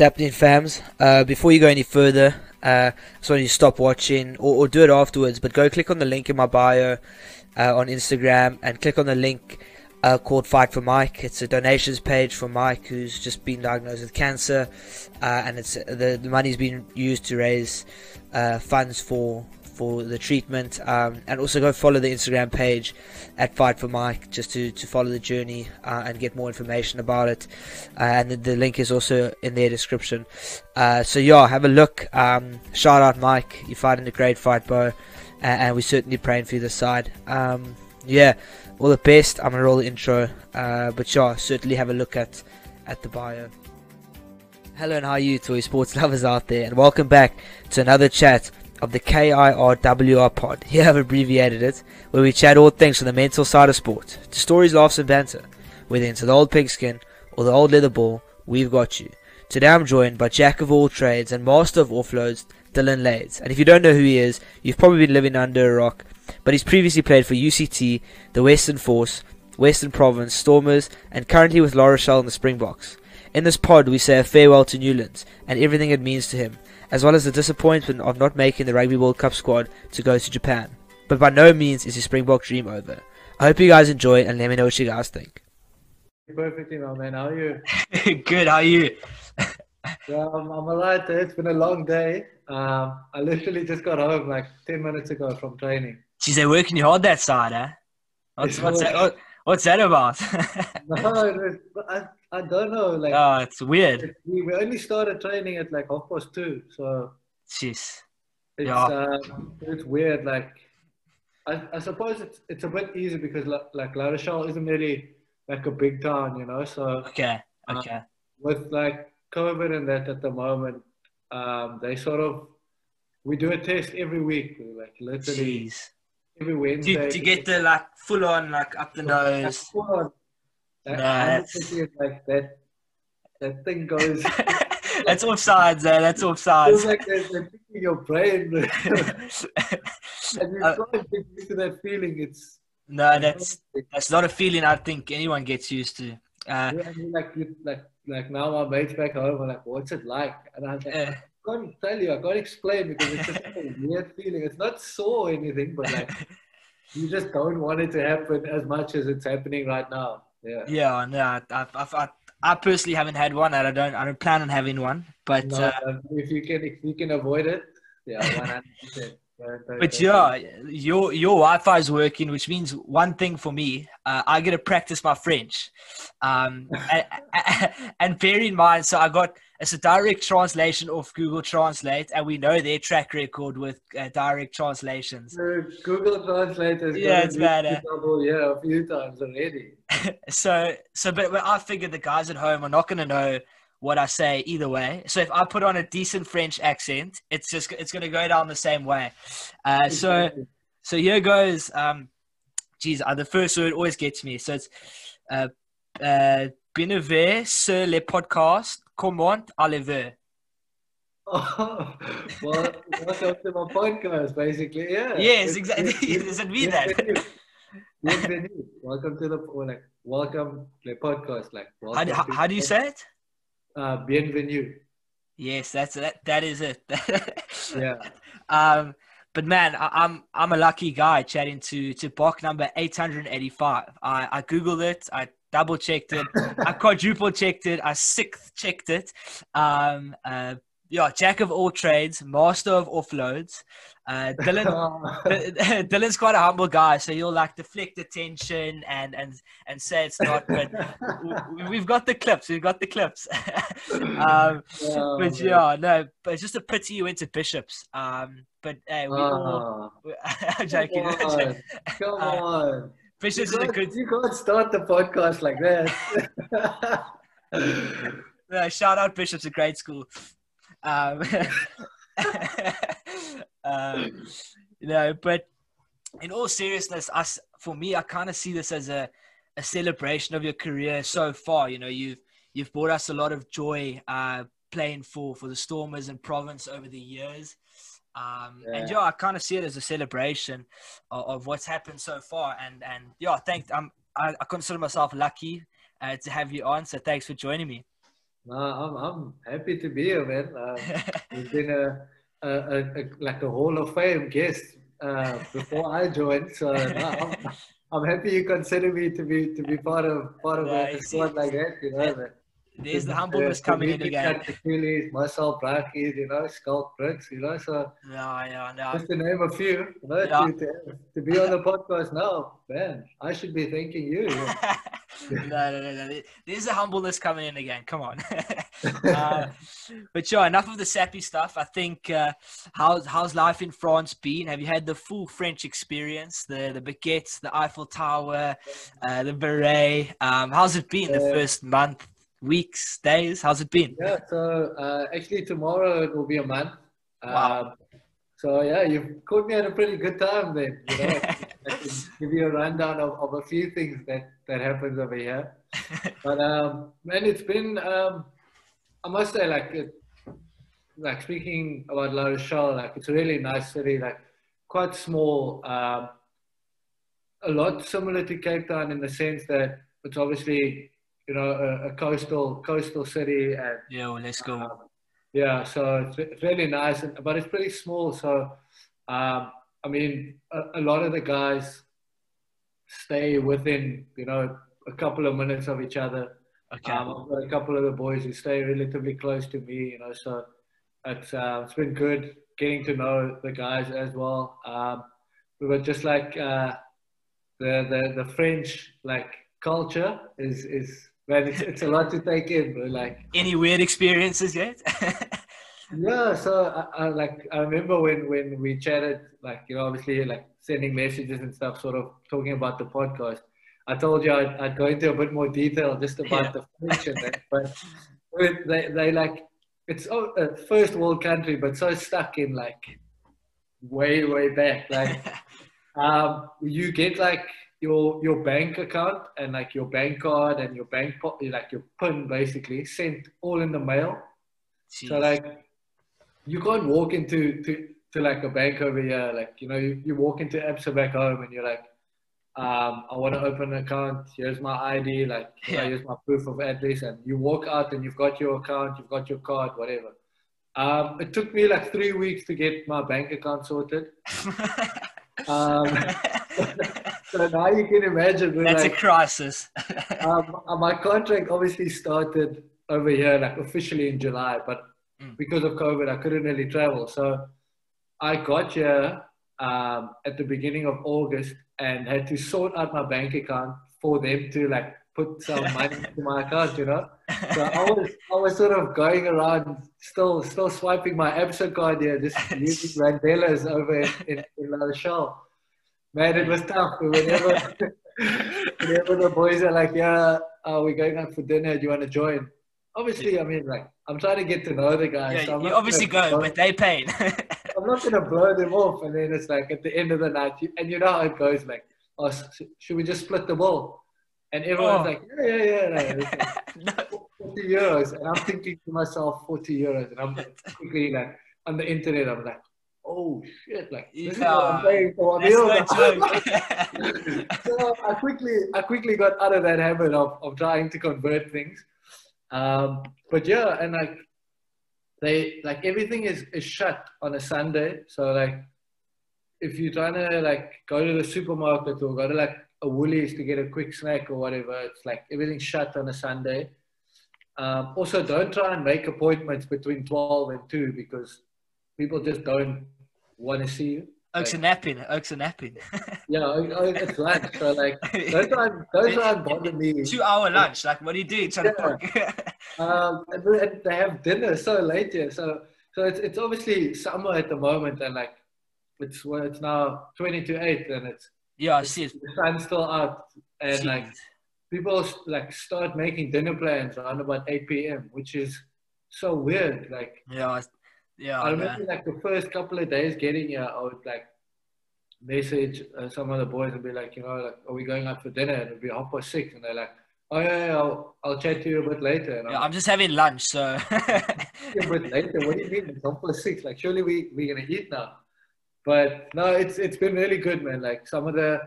What's happening, fams? Uh, before you go any further, uh, want you stop watching or, or, do it afterwards. But go click on the link in my bio uh, on Instagram and click on the link uh, called Fight for Mike. It's a donations page for Mike, who's just been diagnosed with cancer, uh, and it's the, the money's been used to raise uh, funds for for the treatment. Um, and also go follow the Instagram page at Fight for Mike just to, to follow the journey uh, and get more information about it. Uh, and the, the, link is also in their description. Uh, so yeah, have a look. Um, shout out Mike, you're fighting a great fight, bro. And, and we're certainly praying for you this side. Um, yeah, all the best. I'm gonna roll the intro, uh, but yeah, certainly have a look at at the bio. Hello and how are you, toy sports lovers out there, and welcome back to another chat of the KIRWR pod. Here I've abbreviated it, where we chat all things from the mental side of sport to stories, laughs, and banter. Whether into the old pigskin or the old leather ball, we've got you. Today I'm joined by jack of all trades and master of offloads, Dillyn Leyds. And if you don't know who he is, you've probably been living under a rock. But he's previously played for UCT, the Western Force, Western Province, Stormers, and currently with La Rochelle and the Springboks. In this pod, we say a farewell to Newlands and everything it means to him as well as the disappointment of not making the Rugby World Cup squad to go to Japan. But by no means is his Springbok dream over. I hope you guys enjoy and let me know what you guys think. Perfectly well, man. How are you? Good. How are you? yeah, I'm, I'm alright. It's been a long day. Um, I literally just got home like 10 minutes ago from training. Geez, they're working you hard that side, eh? What's, what's, that, what, what's that about? no, I, I don't know. Like, oh, it's weird. We, we only started training at like half past two, so. Jeez. It's yeah. uh, it's weird. Like, I, I suppose it's it's a bit easy because like, like La Rochelle isn't really like a big town, you know. So okay, uh, okay. With like COVID and that at the moment, um, they sort of we do a test every week, like literally Jeez. every Wednesday. To, to get the like full on like up the nose. Full on no, that's... like that. That thing goes. that's offsides, there. That's offsides. It's like they're, they're picking your brain. and you uh, try to get used to that feeling. It's no, that's that's not a feeling I think anyone gets used to. Uh, yeah, I mean, like, you, like, like now my mates back home are like, "What's it like?" And I'm like, uh, I can't tell you. I can't explain because it's just a weird feeling. It's not sore or anything, but like, you just don't want it to happen as much as it's happening right now. Yeah. Yeah, no, I, I, I, I personally haven't had one, and I don't, I don't plan on having one. But no, uh, if you can, if you can avoid it, yeah, But yeah, your your Wi-Fi is working, which means one thing for me. Uh, I get to practice my French, um, and, and bear in mind, so I got it's a direct translation of Google Translate, and we know their track record with uh, direct translations. Google Translate is yeah, it's bad. Eh? Double, yeah, a few times already. so, so, but I figured the guys at home are not going to know what I say either way. So if I put on a decent French accent, it's just it's going to go down the same way. Uh, so, so here goes. Um, geez, uh, the first word always gets me. So it's uh, uh, Bienvenue sur le podcast comment allez-vous? Oh, well, welcome to my podcast, basically. Yeah. Yes, exactly. It mean that? Bienvenue. welcome to the like welcome the podcast. Like how do, how, do you say it? Uh, bienvenue. Yes, that's that. That is it. yeah. Um, but man, I, am I'm, I'm a lucky guy chatting to to Bok number 885. I I googled it. I double checked it, I quadruple checked it, I sixth checked it. Um, uh, yeah, jack of all trades, master of offloads. Uh, Dillyn, Dillyn's quite a humble guy, so you'll like deflect attention and and and say it's not. But we've got the clips. We've got the clips. um, oh, but man. yeah, no, but it's just a pity you went to Bishops. Um, but hey, we oh, all. I'm joking. Come on. Come uh, on. You is a good. You can't start the podcast like that. no, shout out Bishops, a great school. Um, um, you know, but in all seriousness, us for me, I kind of see this as a, a celebration of your career so far. You know, you've you've brought us a lot of joy uh, playing for for the Stormers and Province over the years. Um, yeah. And yeah, I kind of see it as a celebration of, of, what's happened so far. And and yeah, thank I'm I, I consider myself lucky uh, to have you on. So thanks for joining me. No, I'm I'm happy to be here, man. Uh, it's been a, a, a, a, like a Hall of Fame guest uh, before I joined, so no, I'm, I'm happy you consider me to be to be part of part of Yeah, a squad like that. You know, man. There's the humbleness coming in again. Achilles, Marcel Brakkies, you know, Schalk Brooks, you know, so Yeah, yeah, no. just to name a few, you know, Yeah. to, to, be on the podcast now, man, I should be thanking you. no, no, no, no. There's the humbleness coming in again. Come on. uh, but sure, enough of the sappy stuff. I think uh, how's how's life in France been? Have you had the full French experience? The the baguettes, the Eiffel Tower, uh, the beret. Um, how's it been the first month, weeks, days? How's it been? Yeah, so uh, actually tomorrow it will be a month. Wow. Um, so yeah, you've caught me at a pretty good time then. You know, give you a rundown of, of a few things that, that happens over here. But um, man, it's been um, I must say like it, like speaking about La Rochelle, like it's a really nice city, like quite small. Um, a lot similar to Cape Town in the sense that it's obviously you know a, a coastal coastal city and Yeah, well, let's go. um, yeah, so it's, it's really nice, and- but it's pretty small. So, um, I mean, a, a lot of the guys stay within, you know, a couple of minutes of each other. Okay. Um, I've got a couple of the boys who stay relatively close to me, you know, so it's, uh, it's been good getting to know the guys as well. Um, we were just like uh, the, the the French like culture is is man, it's, it's a lot to take in, but like Any weird experiences yet? yeah, so I, I like I remember when when we chatted, like you know, obviously like sending messages and stuff, sort of talking about the podcast. I told you I'd, I'd go into a bit more detail just about Yeah. the that, but they they like it's oh, a first world country, but so stuck in like way way back. Like um, you get like your your bank account and like your bank card and your bank like your PIN basically sent all in the mail. So like, you can't walk into to, to like a bank over here. Like you know, you, you walk into Absa back home and you're like, um, I want to open an account. Here's my ID. Like know, Yeah. here's my proof of address. And you walk out and you've got your account, you've got your card, whatever. Um, it took me like three weeks to get my bank account sorted. Um, so now you can imagine. That's a crisis. um, uh, my contract obviously started over here, like officially in July, but Mm. because of COVID, I couldn't really travel. So I got here um, at the beginning of August and had to sort out my bank account for them to like put some money into my account, you know. So I was, I was sort of going around, still, still swiping my Absa card here, just using Randelas over in, in, in La Rochelle. Man, it was tough. Whenever, whenever the boys are like, "Yeah, uh, we're going out for dinner. Do you want to join?" Obviously, I mean, like, I'm trying to get to know the guys. Yeah, so you obviously go, blow- but they paid. I'm not gonna blow them off, and then it's like at the end of the night, you, and you know how it goes. Like, oh, should we just split the bill? And everyone's Oh. like, yeah, yeah, yeah. No, like, no. 40 euros. And I'm thinking to myself, 40 euros. And I'm quickly like, on the internet, I'm like, oh shit, like, this is what I'm paying for a That's meal. no joke. so I quickly, I quickly got out of that habit of, of trying to convert things. Um, but yeah, and like, they, like, everything is, is shut on a Sunday. So like, if you're trying to like go to the supermarket or go to like a Woolies to get a quick snack or whatever, it's like everything's shut on a Sunday. Um, also, don't try and make appointments between 12 and 2 because people just don't want to see you. Oaks are napping. Oaks are napping. Yeah, oh, it's lunch. So, like, don't try, and- don't bother me. Two hour lunch. Like, what do you do? Trying Yeah. to cook? Um, and they- have dinner so late here. So, so it's, it's obviously summer at the moment, and like, it's well, it's now 20 to 8, and it's yeah, I see it. the sun's still out, and like, people like start making dinner plans around about 8 p.m., which is so weird. Like, Yeah, yeah, I man. remember like the first couple of days getting here, I would like message uh, some of the boys and be like, you know, like, are we going out for dinner? And it'd be half past six, and they're like, oh yeah, yeah I'll, I'll chat to you a bit later. And I'm Yeah, I'm just having lunch, so. a bit later. What do you mean? It's half past six. Like, surely we we're gonna eat now. But no, it's it's been really good, man. Like some of the,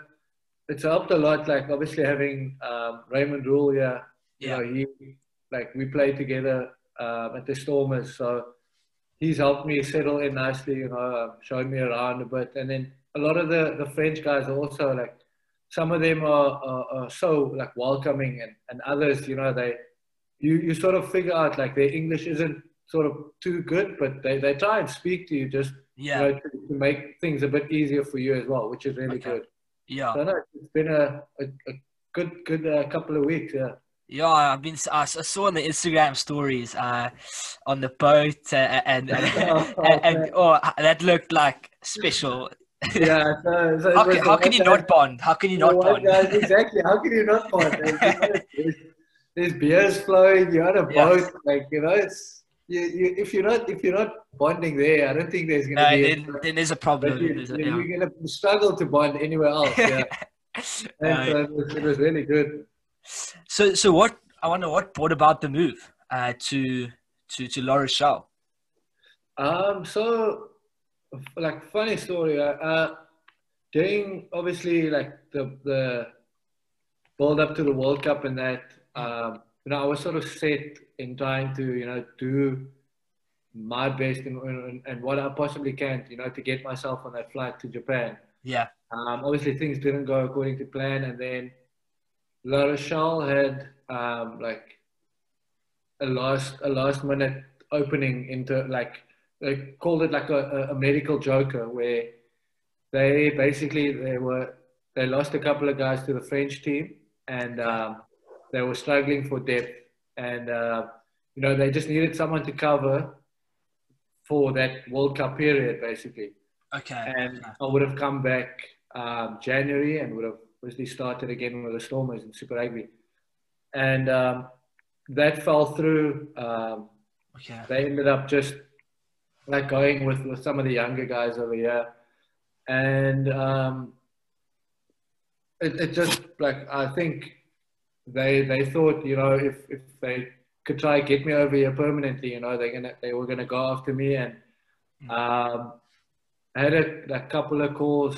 it's helped a lot. Like obviously having um, Raymond Rhule here, you Yeah. know, he like we played together um, at the Stormers, so he's helped me settle in nicely. You know, uh, showing me around a bit, and then a lot of the the French guys are also like some of them are, are, are so like welcoming, and and others, you know, they you you sort of figure out like their English isn't sort of too good, but they, they try and speak to you just Yeah. you know, to, to make things a bit easier for you as well, which is really Okay. good. Yeah. So no, it's been a, a, a good good uh, couple of weeks. Yeah. Yeah, I've been. I saw on the Instagram stories, uh, on the boat, uh, and and, Oh, and, and oh, that looked like special. Yeah. So, so How can, how can you not bond? How can you not bond? exactly. How can you not bond? There's, there's, beers flowing. You're on a boat. Like you know, it's you, you. If you're not if you're not bonding there, I don't think there's gonna No, be. then, then there's a problem. You, there's a, yeah. You're gonna struggle to bond anywhere else. Yeah. And so it, was, it was really good. So, so what? I wonder what brought about the move uh, to to to La Rochelle. Um, so, like, funny story. Uh, uh, during obviously like the the build up to the World Cup and that, um, you know, I was sort of set in trying to you know do my best and and, and what I possibly can, you know, to get myself on that flight to Japan. Yeah, Um, obviously, things didn't go according to plan, and then La Rochelle had um, like a last a last minute opening into like they called it like a, a- medical joker where they basically they were they lost a couple of guys to the French team and um, they were struggling for depth and uh, you know they just needed someone to cover for that World Cup period basically okay. and. I would have come back um, January and would have obviously started again with the Stormers in Super Rugby. And um, that fell through. Um, okay. they ended up just like going with, with some of the younger guys over here. And um, it, it just like, I think they they thought, you know, if, if they could try and get me over here permanently, you know, they're gonna they were gonna go after me and um, I had a, a couple of calls,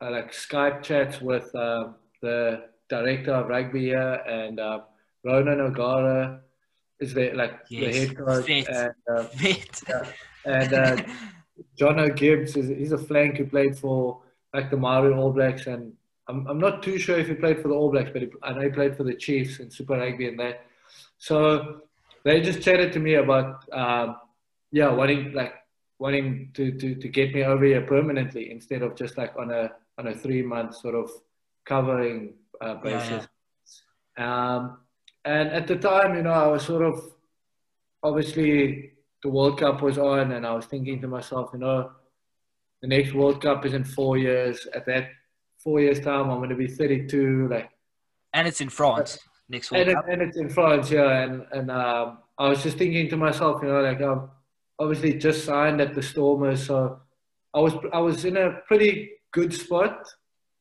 uh, like Skype chats with um, the director of rugby here and uh, Ronan O'Gara is the like Yes, the head coach fit. and uh, Wait. and uh, Jono Gibbes is he's a flank who played for like the Maori All Blacks and I'm, I'm not too sure if he played for the All Blacks but he, I know he played for the Chiefs in Super Rugby and that so they just chatted to me about um, yeah wanting like wanting to, to, to get me over here permanently instead of just like on a on a three month sort of covering uh, Yeah, basis. Um, and at the time, you know, I was sort of obviously the World Cup was on, and I was thinking to myself, you know, the next World Cup is in four years. At that four years time, I'm going to be 32. Like, and it's in France next World and, it, and it's in France, yeah. And and um, I was just thinking to myself, you know, like I'm obviously just signed at the Stormers, so I was I was in a pretty good spot.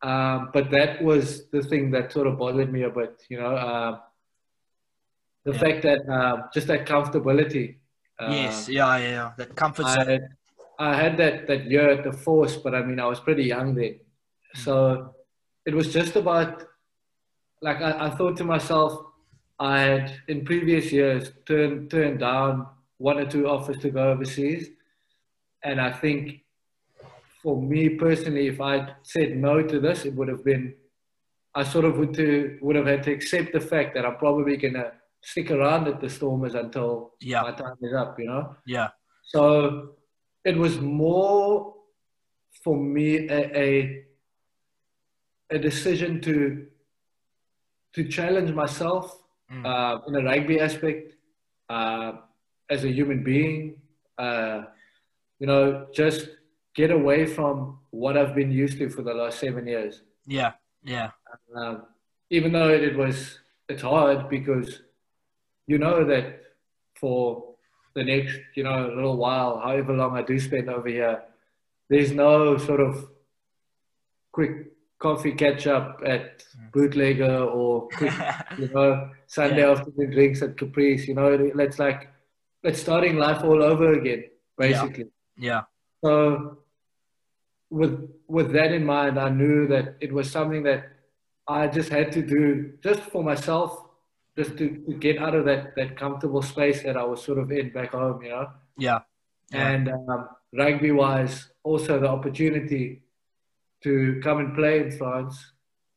Um, but that was the thing that sort of bothered me a bit, you know, um, the Yeah. fact that um, just that comfortability. Um, yes, yeah, yeah. That comfort I had, I had that, that year at the force, but I mean, I was pretty young then. So it was just about, like, I, I thought to myself, I had in previous years turned, turned down one or two offers to go overseas. And I think for me personally, if I'd said no to this, it would have been, I sort of would, to, would have had to accept the fact that I'm probably going to stick around at the Stormers until Yeah. my time is up, you know? Yeah, So it was more for me a, a, a decision to to challenge myself Mm. uh, in a rugby aspect uh, as a human being. Uh, you know, just get away from what I've been used to for the last seven years. yeah, yeah, Um, even though it was it's hard because you know that for the next you know little while, however long I do spend over here, there's no sort of quick coffee catch up at bootlegger or quick, you know Sunday Yeah. afternoon drinks at Caprice. You know, it's like it's starting life all over again, basically. yeah, So with with that in mind, I knew that it was something that I just had to do just for myself just to, to get out of that that comfortable space that I was sort of in back home, you know. Yeah. yeah. And um, rugby wise, also the opportunity to come and play in France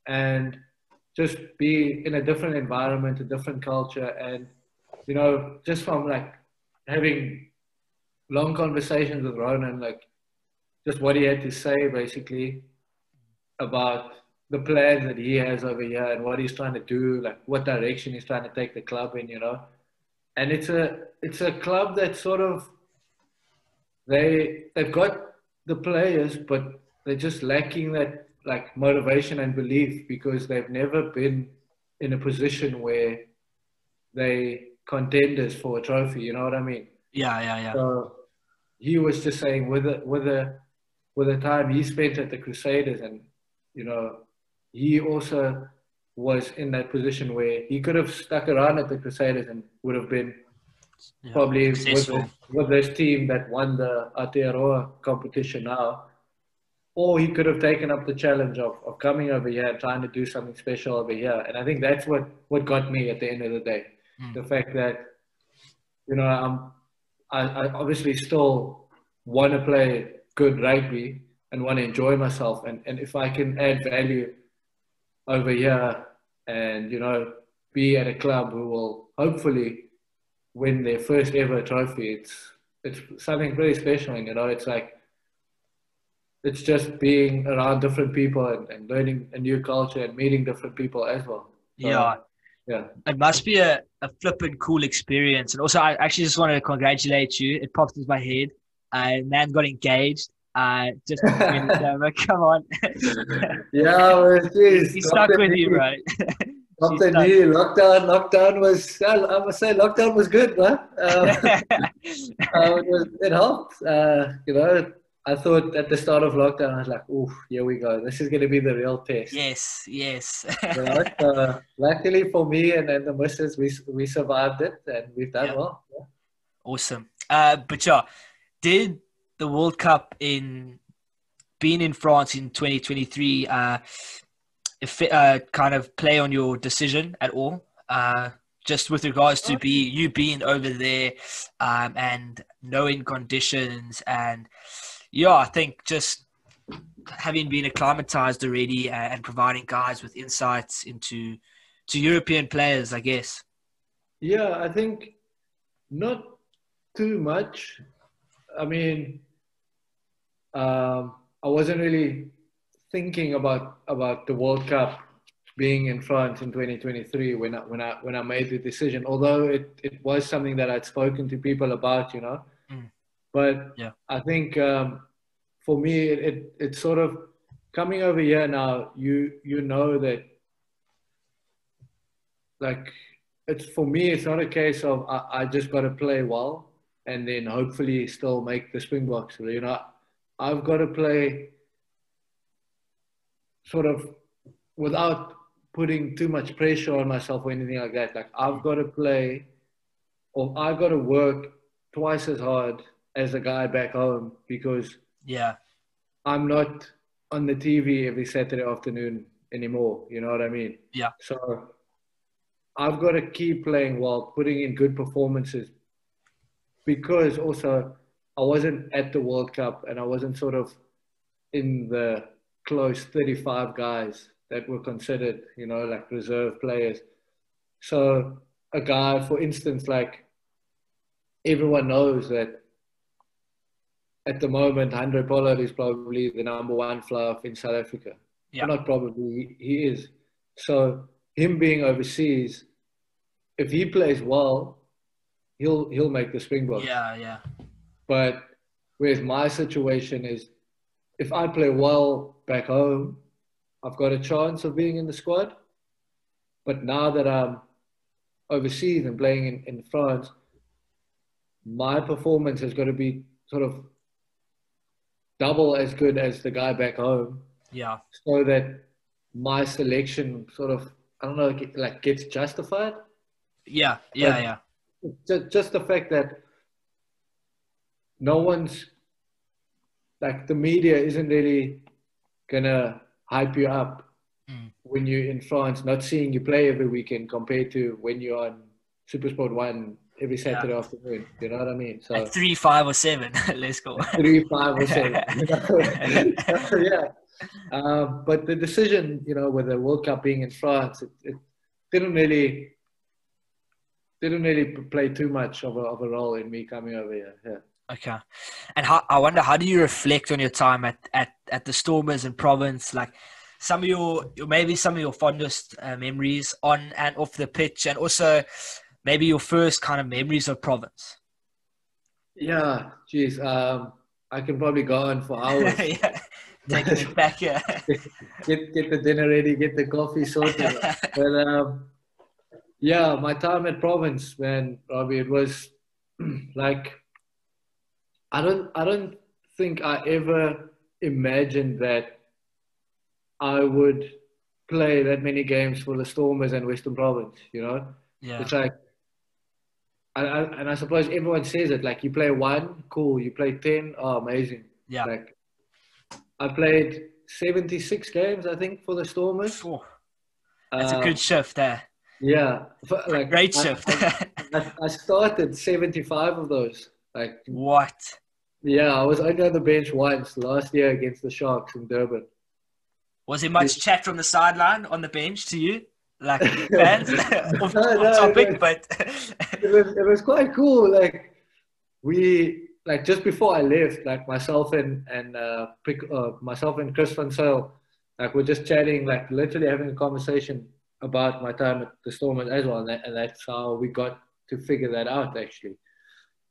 and just be in a different environment, a different culture, and you know, just from like having long conversations with Ronan, like just what he had to say basically about the plans that he has over here and what he's trying to do, like what direction he's trying to take the club in, you know. And it's a it's a club that sort of they they've got the players, but they're just lacking that like motivation and belief because they've never been in a position where they contenders for a trophy. You know what I mean? Yeah, yeah, yeah. So he was just saying with the with the with the time he spent at the Crusaders, and you know, he also was in that position where he could have stuck around at the Crusaders and would have been yeah, probably with, the, with this team that won the Aotearoa competition now or he could have taken up the challenge of, of coming over here and trying to do something special over here. And I think that's what, what got me at the end of the day. Mm. The fact that, you know, I'm, I, I obviously still want to play good rugby and want to enjoy myself. And, and if I can add value over here and, you know, be at a club who will hopefully win their first ever trophy, it's, it's something very special. And, you know, it's like, it's just being around different people and, and learning a new culture and meeting different people as well. So, yeah. Yeah. It must be a, a flippin' cool experience. And also, I actually just wanted to congratulate you. It popped into my head. Uh, man got engaged. Uh, just come on. yeah, well, geez, he stuck with you, bro. Knee, lockdown, lockdown was, I must say, lockdown was good, man. Um, uh, it, was, it helped. Uh, you know, I thought at the start of lockdown, I was like, "Ooh, here we go. This is going to be the real test." Yes, yes. but, uh, luckily for me and, and the missus, we we survived it and we've done well. Yeah. Awesome. Uh, but yeah, did the World Cup in being in France in 2023 uh, if uh, kind of play on your decision at all? Uh, just with regards to be you being over there um, and knowing conditions and yeah, I think just having been acclimatized already and providing guys with insights into to European players, I guess. Yeah, I think not too much. I mean, um, I wasn't really thinking about about the World Cup being in France in 2023 when I, when I when I made the decision. Although it, it was something that I'd spoken to people about, you know. Mm. But yeah. I think um, for me, it, it, it's sort of coming over here now. You you know that like it's for me. It's not a case of I, I just got to play well and then hopefully still make the Springboks. You know, I've got to play sort of without putting too much pressure on myself or anything like that. Like I've got to play or I've got to work twice as hard as a guy back home because yeah I'm not on the TV every Saturday afternoon anymore. You know what I mean? Yeah. So I've got to keep playing well, putting in good performances because also I wasn't at the World Cup and I wasn't sort of in the close 35 guys that were considered, you know, like reserve players. So a guy, for instance, like everyone knows that at the moment, Handré Pollard is probably the number one fluff in South Africa. Yeah. Not probably, he is. So him being overseas, if he plays well, he'll he'll make the Springbok. Yeah, yeah. But whereas my situation is, if I play well back home, I've got a chance of being in the squad. But now that I'm overseas and playing in, in France, my performance has got to be sort of double as good as the guy back home. Yeah. So that my selection sort of, I don't know, like gets justified. Yeah, yeah, but yeah. Just, just the fact that no one's, like the media isn't really gonna hype you up mm. when you're in France, not seeing you play every weekend compared to when you're on Supersport One every Saturday yeah. afternoon. You know what I mean? So At three, five, or seven. Let's go. three, five, or seven. yeah. Um, but the decision, you know, with the World Cup being in France, it, it didn't really didn't really play too much of a, of a role in me coming over here. Yeah. Okay. And how, I wonder, how do you reflect on your time at, at, at the Stormers in Province? Like some of your, maybe some of your fondest uh, memories on and off the pitch, and also maybe your first kind of memories of Province. Yeah, geez. Um, I can probably go on for hours. yeah. Taking it back, yeah. get, get the dinner ready, get the coffee sorted. but um, yeah, my time at Province, man, Robbie, it was like I don't I don't think I ever imagined that I would play that many games for the Stormers and Western Province. You know, yeah. It's like, I, I, and I suppose everyone says it. Like you play one, cool. You play ten, oh, amazing. Yeah. Like I played seventy six games, I think, for the Stormers. That's uh, a good shift there. Yeah, like great shift. I, I started seventy five of those. Like what? Yeah, I was only on the bench once last year against the Sharks in Durban. Was there much chat from the sideline on the bench to you? Like fans off, no, no, topic, it was, but it was it was quite cool. Like we like just before I left, like myself and and uh, uh myself and Chris van Zyl, like we're just chatting, like literally having a conversation about my time at the Stormers as well, and, that, and that's how we got to figure that out actually.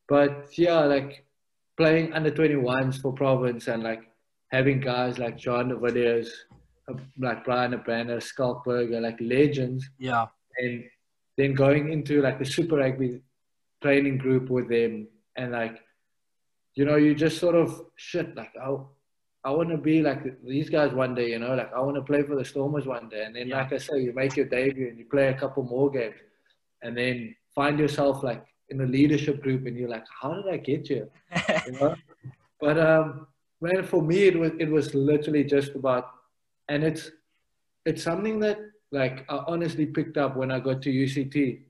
But yeah, like playing under 21s for province and like having guys like John uh, like Bryan Habana, Skalkberger, like legends. Yeah. And then going into like the Super Rugby training group with them and like, you know, you just sort of shit like, oh, I want to be like these guys one day, you know, like I want to play for the Stormers one day. And then, yeah. like I say, you make your debut and you play a couple more games and then find yourself like in a leadership group and you're like, how did I get here? you know? But um, man, for me, it was it was literally just about, and it's it's something that like I honestly picked up when I got to UCT,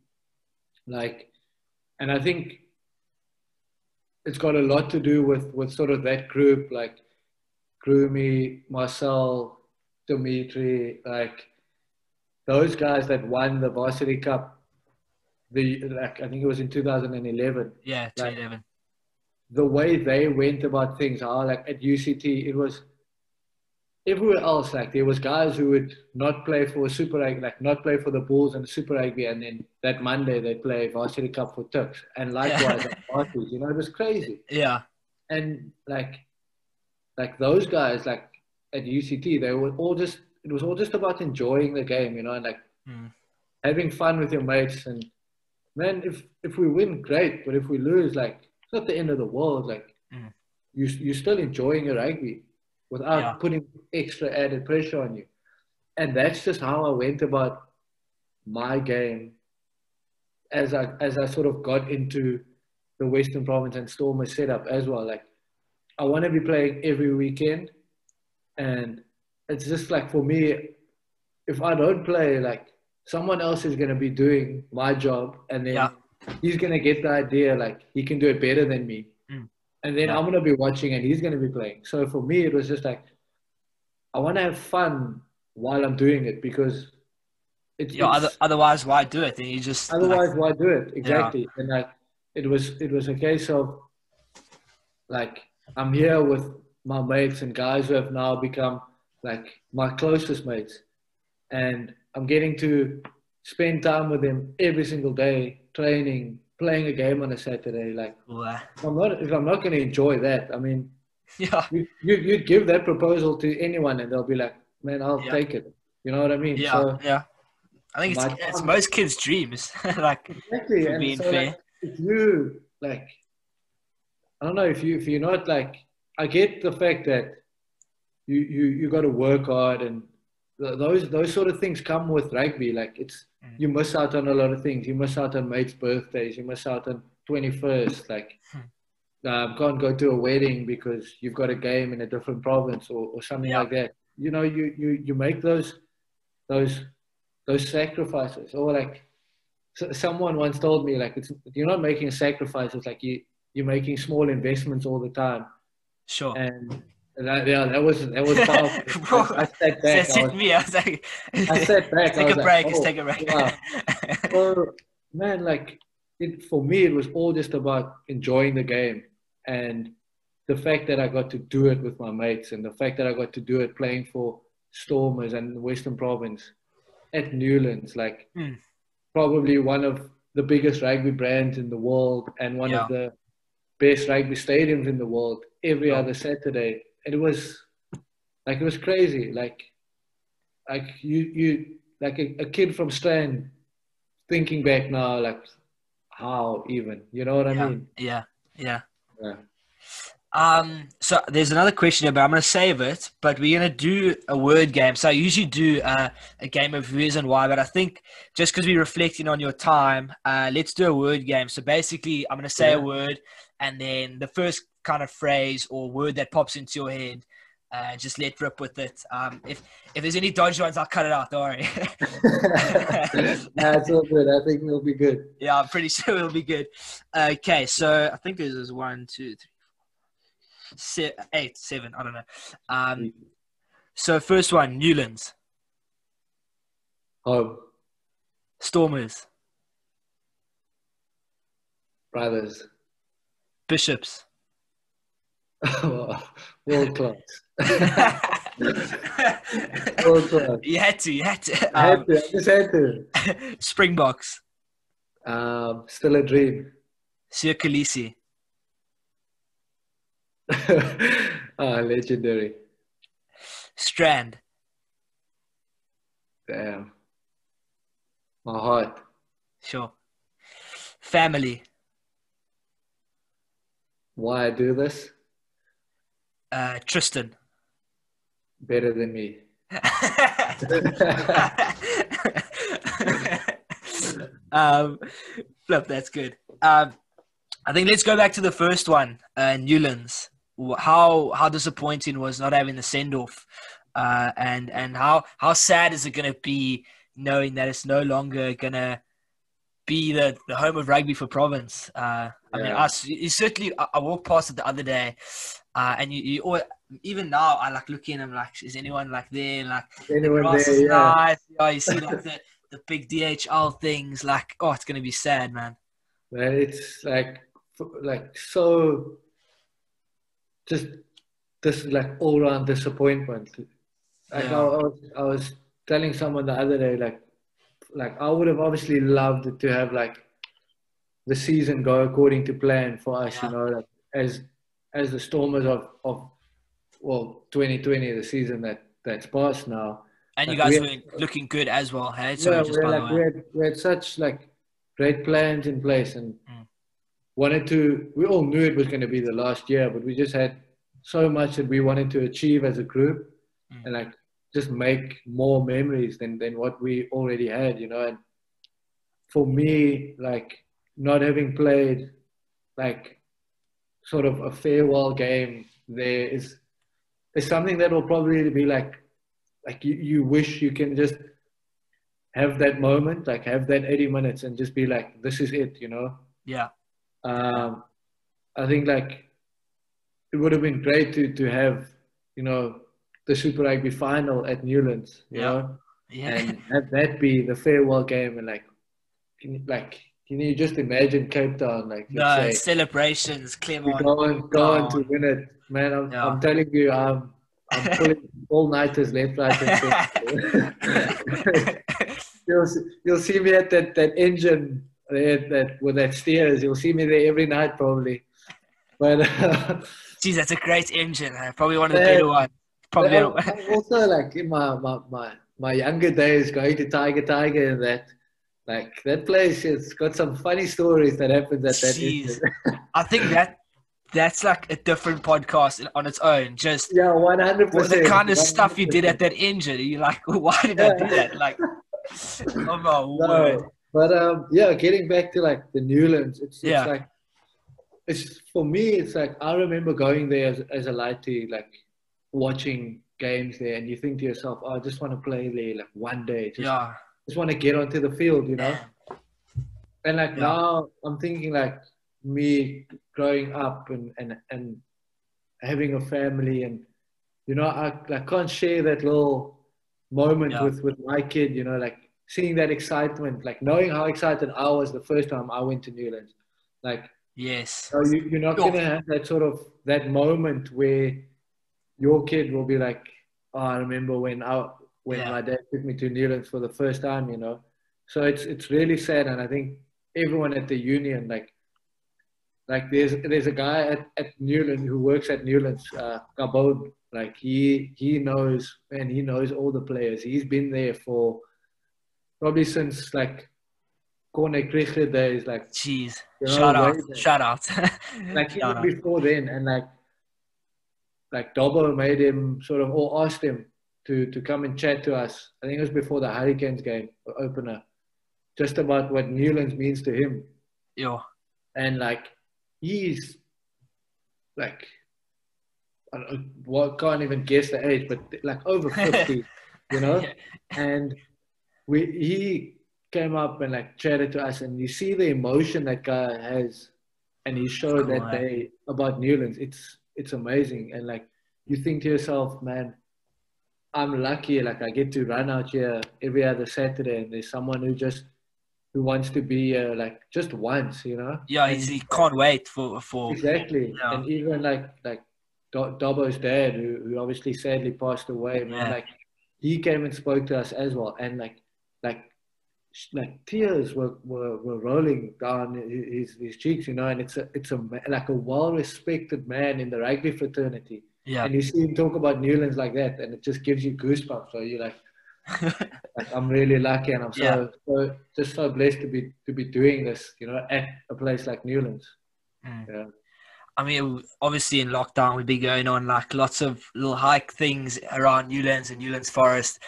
like, and I think it's got a lot to do with with sort of that group, like Groomy, Marcel, Dimitri, like those guys that won the varsity cup the like I think it was in 2011. Yeah, 2011. Like, the way they went about things, how like at UCT, it was everywhere else. Like there was guys who would not play for Super Rugby, like not play for the Bulls and Super Rugby, and then that Monday they play Varsity Cup for Tuks, and likewise yeah. You know, it was crazy. Yeah. And like, like those guys, like at UCT, they were all just. It was all just about enjoying the game, you know, and like mm. having fun with your mates and man, if if we win, great. But if we lose, like it's not the end of the world. Like mm. you you're still enjoying your rugby without yeah. putting extra added pressure on you. And that's just how I went about my game as I as I sort of got into the Western Province and Stormer setup as well. Like I want to be playing every weekend, and it's just like for me, if I don't play, like someone else is going to be doing my job and then yeah. he's going to get the idea like he can do it better than me mm. and then yeah. i'm going to be watching and he's going to be playing so for me it was just like i want to have fun while i'm doing it because it's, yeah, other, otherwise why do it then you just otherwise like, why do it exactly yeah. and like it was it was a case of like i'm here with my mates and guys who have now become like my closest mates and I'm getting to spend time with them every single day, training, playing a game on a Saturday. Like, if I'm not, if I'm not going to enjoy that, I mean, yeah, you, you, you'd give that proposal to anyone and they'll be like, man, I'll yeah. take it. You know what I mean? Yeah, so, yeah. I think it's, it's most kids' dreams. like, exactly. And being so, fair. Like, if you like, I don't know if you if you're not like, I get the fact that you you you got to work hard and those those sort of things come with rugby. Like it's mm. you miss out on a lot of things. You miss out on mates' birthdays. You miss out on twenty first. Like hmm. um, can't go to a wedding because you've got a game in a different province or, or something yeah. like that. You know, you you you make those those those sacrifices, or like so someone once told me, like it's you're not making a sacrifice. It's like you you're making small investments all the time. Sure. And that, yeah, that was that was powerful. Bro, I, I sat back. That's I was, me. I was like, I sat back. take I a break. Like, let's oh, take a break. wow. man, like it, for me, it was all just about enjoying the game and the fact that I got to do it with my mates and the fact that I got to do it playing for Stormers and Western Province at Newlands, like Mm. probably one of the biggest rugby brands in the world and one Yeah. of the best rugby stadiums in the world every Yeah. other Saturday. And it was like it was crazy. Like like you you like a, a kid from Strand thinking back now, like how even, you know what I mean? yeah, yeah. Yeah. Um, so there's another question here, but I'm going to save it. But we're going to do a word game. So I usually do uh, a game of who's and why, but I think just because we're reflecting on your time, uh, let's do a word game. So basically, I'm going to say a word, and then the first kind of phrase or word that pops into your head, uh, just let rip with it. Um, if if there's any dodgy ones, I'll cut it out. Don't worry. nah, it's all good. I think it'll be good. yeah, I'm pretty sure it'll be good. Okay, so I think there's one, two, three, four, se- eight, seven. I don't know. Um, so first one, Newlands, Home, Stormers, brothers, Bishops. world class. you World class. You had to, you had to. I had Um, to. I just had to. Springboks, Um, still a dream. Siya Kolisi, ah, legendary. Strand, Damn. My heart. sure. Family, Why I do this? uh, Tristan. Better than me. um, flip, that's good. Um, I think let's go back to the first one, uh, Newlands. How how disappointing was not having the send off, uh, and and how how sad is it going to be knowing that it's no longer going to be the, the home of rugby for province. Uh, I mean, us. You certainly. I, I walked past it the other day, uh, and you, you even now I like looking. I'm like, is anyone like there? Like the Anyone grass there? is Yeah. nice. Yeah, you see like the, the big DHL things. Like, oh, it's gonna be sad, man. Man, it's like like so just this like all round disappointment. Like I, Yeah. I was I was telling someone the other day like like I would have obviously loved to have like the season go according to plan for us, Yeah. you know, like as as the Stormers of of well 2020, the season that that's passed now. And you guys we- were looking good as well. Hey, sorry, yeah, just we had, like, we, had, we had such like great plans in place and Mm. wanted to. We all knew it was going to be the last year, but we just had so much that we wanted to achieve as a group, Mm. and like just make more memories than than what we already had, you know. And for me, like not having played like sort of a farewell game there is is something that will probably be like like you, you wish you can just have that moment like have that 80 minutes and just be like this is it you know Yeah, um i think like it would have been great to to have you know the super rugby final at newlands you Yeah. know yeah. and have that be the farewell game and like can you, like can you just imagine cape town like no say celebrations, Clermont. go on, go to win it, man. I'm, Yeah. I'm telling you, I'm, I'm pulling all nighters left, right, and center. you'll, see- you'll see me at that, that engine there, that with that steers. You'll see me there every night, probably. But uh, Jeez, that's a great engine. Probably one of the better ones. Probably. Also like in my, my, my, my younger days, going to Tiger Tiger and that. Like that place, it's got some funny stories that happened at that. Jeez. I think that that's like a different podcast on its own. Just yeah, one hundred percent. the kind of stuff you did at that engine. You're like, why did I do that? Like, oh my word. No, but um, yeah, getting back to like the Newlands, it's, Yeah. it's like it's for me. It's like I remember going there as, as a lighty, like watching games there, and you think to yourself, oh, I just want to play there like one day. Just, yeah. just want to get onto the field, you know. And like Yeah. now, I'm thinking like me growing up and and and having a family, and you know, I, I can't share that little moment Yeah. with with my kid. You know, like seeing that excitement, like knowing how excited I was the first time I went to Newlands, like. Yes. So you, you're not going to have that sort of that moment where your kid will be like, "Oh, I remember when I when Yeah. my dad took me to Newlands for the first time," you know. So it's it's really sad, and I think everyone at the union, like, like there's there's a guy at, at Newland who works at Newlands, uh, Gabon. Like he he knows and he knows all the players. He's been there for probably since like Corne Krige days, like Jeez. You know, Shout out. Shout out. like Shout even out. before then, and like like Dobbo made him sort of or asked him to to come and chat to us. I think it was before the Hurricanes game opener, just about what Newlands means to him, Yo. and like he's like I know, well, can't even guess the age, but like over fifty, you know? And we he came up and like chatted to us and you see the emotion that guy has and he showed that day about Newlands. It's it's amazing and like you think to yourself man I'm lucky like I get to run out here every other Saturday and there's someone who just who wants to be uh, like just once you know Yeah, And- he's, he can't wait for for Exactly. Yeah. And even like like Do- Dobbo's dad, who, who obviously sadly passed away, man, Yeah. like he came and spoke to us as well, and like like like tears were, were, were rolling down his, his cheeks, you know. And it's a it's a like a well respected man in the rugby fraternity, yeah. and you see him talk about Newlands like that, and it just gives you goosebumps. So you're like, like I'm really lucky, and I'm so, Yeah. so just so blessed to be to be doing this, you know, at a place like Newlands. Mm. Yeah. I mean, obviously in lockdown we'd be going on like lots of little hike things around Newlands and Newlands Forest,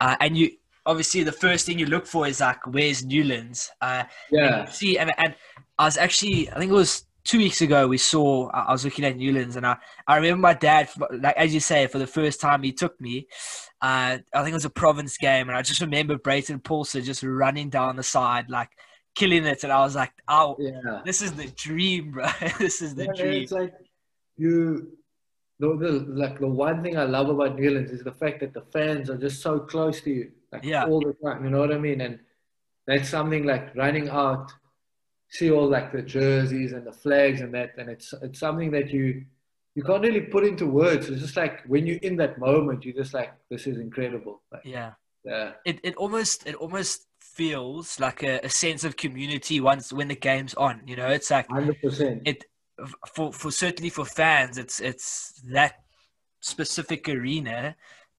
uh, and you obviously the first thing you look for is like where's Newlands. Uh, Yeah. and see, and and I was actually I think it was two weeks ago we saw I was looking at Newlands and I I remember my dad like as you say for the first time he took me. Uh, I think it was a province game, and I just remember Breyton Paulse just running down the side, like killing it, and I was like, "Oh, Yeah. this is the dream, bro! this is the Yeah, dream." It's like you, the, the like the one thing I love about Newlands is the fact that the fans are just so close to you, like Yeah. all the time. You know what I mean? And that's something like running out, see all like the jerseys and the flags and that, and it's it's something that you you can't really put into words. It's just like when you're in that moment, you're just like, this is incredible. Like, Yeah. yeah, it, it almost it almost feels like a, a sense of community once when the game's on you know it's like hundred percent. it for for certainly for fans it's it's that specific arena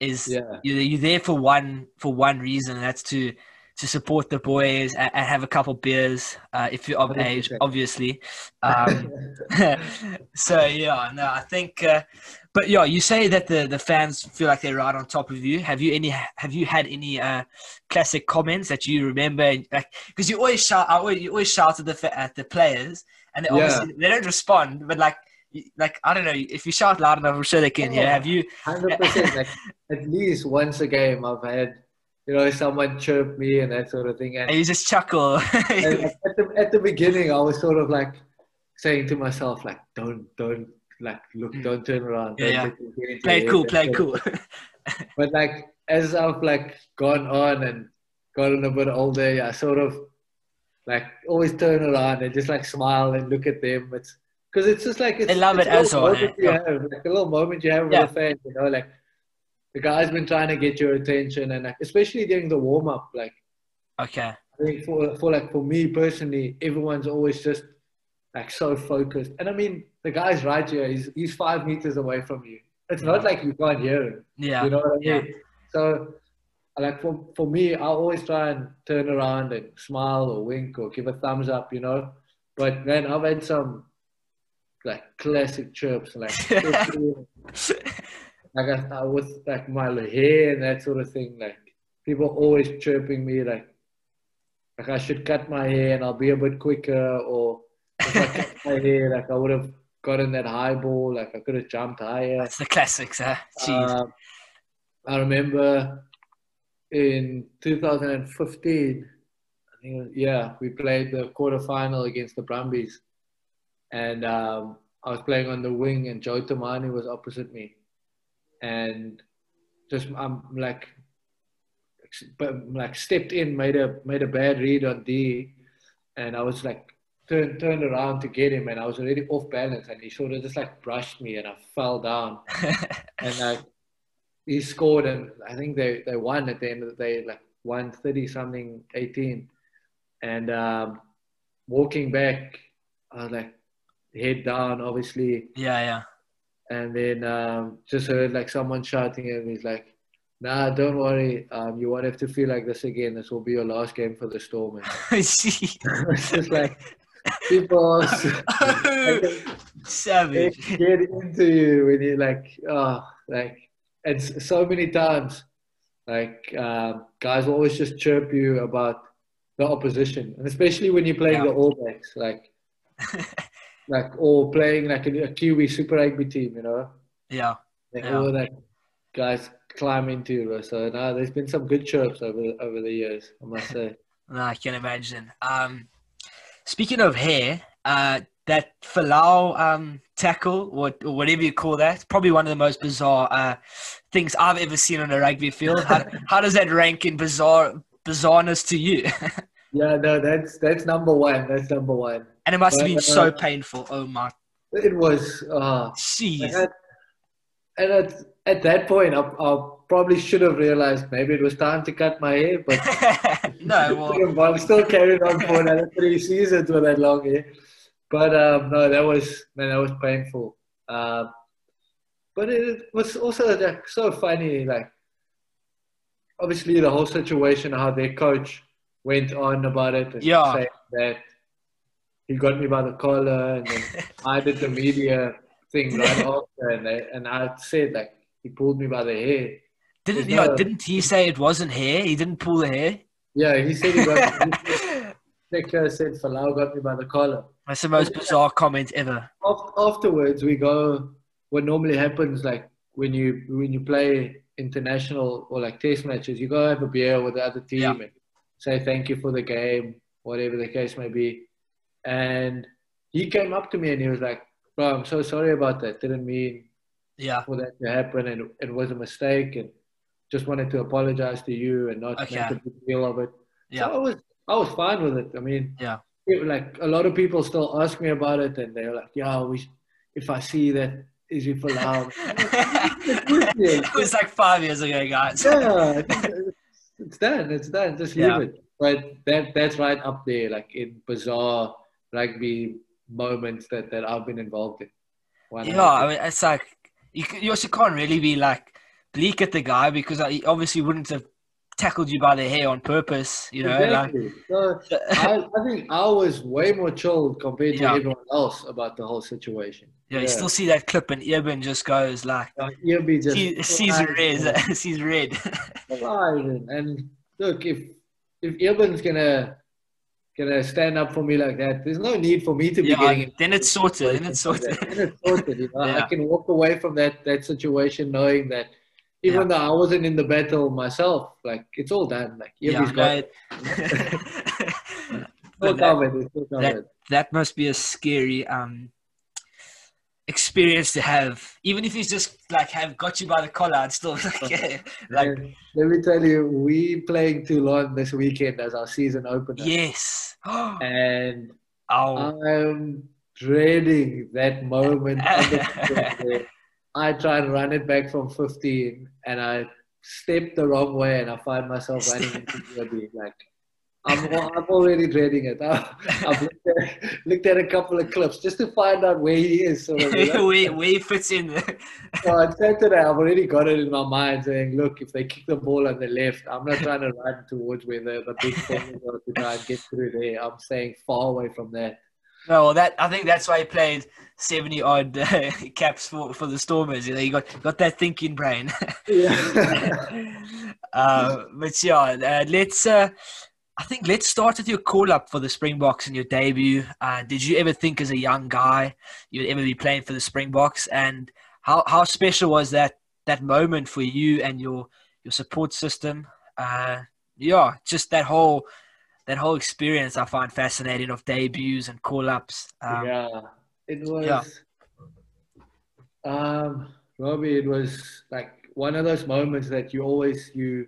is Yeah. you're, you're there for one for one reason and that's to to support the boys and, and have a couple beers uh, if you're of age 100%. obviously um, so yeah no i think uh, but yeah you say that the the fans feel like they're right on top of you have you any have you had any uh classic comments that you remember like because you always shout I always, you always shout at the at the players and they Yeah. obviously they don't respond but like like i don't know if you shout loud enough i'm sure they can hear Yeah. have you Hundred percent. Like at least once a game, I've had you know someone chirp me and that sort of thing. And, and you just chuckle at the at the beginning, I was sort of like saying to myself, like, don't don't like look, Mm. don't turn around, Yeah, don't yeah. let them get into play cool head, play cool But like as I've like gone on and gotten a bit older, yeah, I sort of like always turn around and just like smile and look at them. It's because it's just like it's, They love it's it a as little well, moment you Yeah. have, like a little moment you have with a fan, you know, like the guy's been trying to get your attention and like especially during the warm up, like okay I think for for like for me personally, everyone's always just like so focused. And I mean, the guy's right here. He's he's five meters away from you. It's not mm. like you can't hear him. yeah You know what I yeah. mean? So, like for for me, I always try and turn around and smile or wink or give a thumbs up. You know, but man, I've had some like classic chirps, like like I, I with like my hair and that sort of thing. Like people always chirping me, like like I should cut my hair and I'll be a bit quicker, or if I cut my hair, like I would have gotten that high ball, like I could have jumped higher. That's the classics, huh? Jeez. Um, I remember in 2015, I think, was, yeah, we played the quarterfinal against the Brumbies, and um, I was playing on the wing, and Joe Tomane was opposite me, and just I'm like, but like stepped in, made a made a bad read on D, and I was like turned turned around to get him, and I was already off balance, and he sort of just like brushed me, and I fell down, and like he scored, and I think they they won at the end of the day, like one thirty something, eighteen, and um, walking back, I was like head down, obviously. Yeah, yeah. And then um, just heard like someone shouting at me, he's like, Nah, don't worry. Um, you won't have to feel like this again. This will be your last game for the Storm. I see. It's just like people oh, savage get into you when you like oh like and so many times like uh, guys will always just chirp you about the opposition and especially when you're playing yeah. the All Blacks like like or playing like a, a Kiwi Super Rugby team you know yeah like yeah. all that guys climb into so now there's been some good chirps over over the years I must say no, I can imagine um Speaking of hair, uh, that Folau um, tackle, or, or, whatever you call that, probably one of the most bizarre uh, things I've ever seen on a rugby field. How, how does that rank in bizarre bizarreness to you? yeah, no, that's that's number one. That's number one. And it must but, have been uh, so painful. Oh my! It was. Uh, Jeez. And, at, and at, at that point, I, I probably should have realized maybe it was time to cut my hair, but no, well, I'm still carrying on for another three seasons with that long hair. But um, no, that was man, that was painful. Um, but it was also like, so funny, like obviously the whole situation, how their coach went on about it, and yeah. saying that he got me by the collar, and then I did the media thing right after, and, they, and I said like he pulled me by the hair. Didn't yeah, didn't he say it wasn't hair? He didn't pull the hair. Yeah, he said he got. Nicola said Folau got me by the collar. That's the most bizarre comment ever. Afterwards, we go. What normally happens, like when you when you play international or like test matches, you go have a beer with the other team yeah. and say thank you for the game, whatever the case may be. And he came up to me and he was like, "Bro, I'm so sorry about that. Didn't mean yeah for that to happen, and it was a mistake." And just wanted to apologize to you and not okay. make a big deal of it. Yeah. So I was I was fine with it. I mean, yeah, it, like a lot of people still ask me about it, and they're like, "Yeah, we, if I see that, is it for loud?" it was like five years ago, guys. yeah, it's done. It's done. Just leave it. But that that's right up there, like in bizarre rugby moments that that I've been involved in. yeah, I mean, it's like you, you also can't really be like bleak at the guy because he obviously wouldn't have tackled you by the hair on purpose, you know. Exactly. Like, so I, I, think I was way more chilled compared to everyone else about the whole situation. Yeah, yeah, you still see that clip and Eben just goes like, uh, just see, sees red, sees red. and look, if if Eben's gonna gonna stand up for me like that, there's no need for me to be yeah, getting. Then it's sorted. Then it's sorted. Then it's sorted. You know? yeah. I can walk away from that that situation knowing that even yeah. though I wasn't in the battle myself, like it's all done. Like yeah, got that, that, that must be a scary um experience to have. Even if he's just like have got you by the collar and still like, like let me tell you, we playing Toulon this weekend as our season opener. Yes. and oh. I'm dreading that moment I try and run it back from 15 and I step the wrong way and I find myself running into the Like, I'm, I'm already dreading it. I've, looked, at, looked, at, a couple of clips just to find out where he is. Sort of, you know? where, where he fits in. so on Saturday, I've already got it in my mind saying, look, if they kick the ball on the left, I'm not trying to run towards where the, the big thing are to try and get through there. I'm staying far away from that. No, well, that I think that's why he played seventy odd uh, caps for, for the Stormers. You know, you got got that thinking brain. yeah. uh, but yeah, uh, let's. Uh, I think let's start with your call up for the Springboks and your debut. Uh, did you ever think, as a young guy, you'd ever be playing for the Springboks? And how how special was that that moment for you and your your support system. Uh, yeah, just that whole that whole experience I find fascinating of debuts and call ups. Um, yeah, it was. Yeah. Um, Robbie, it was like one of those moments that you always you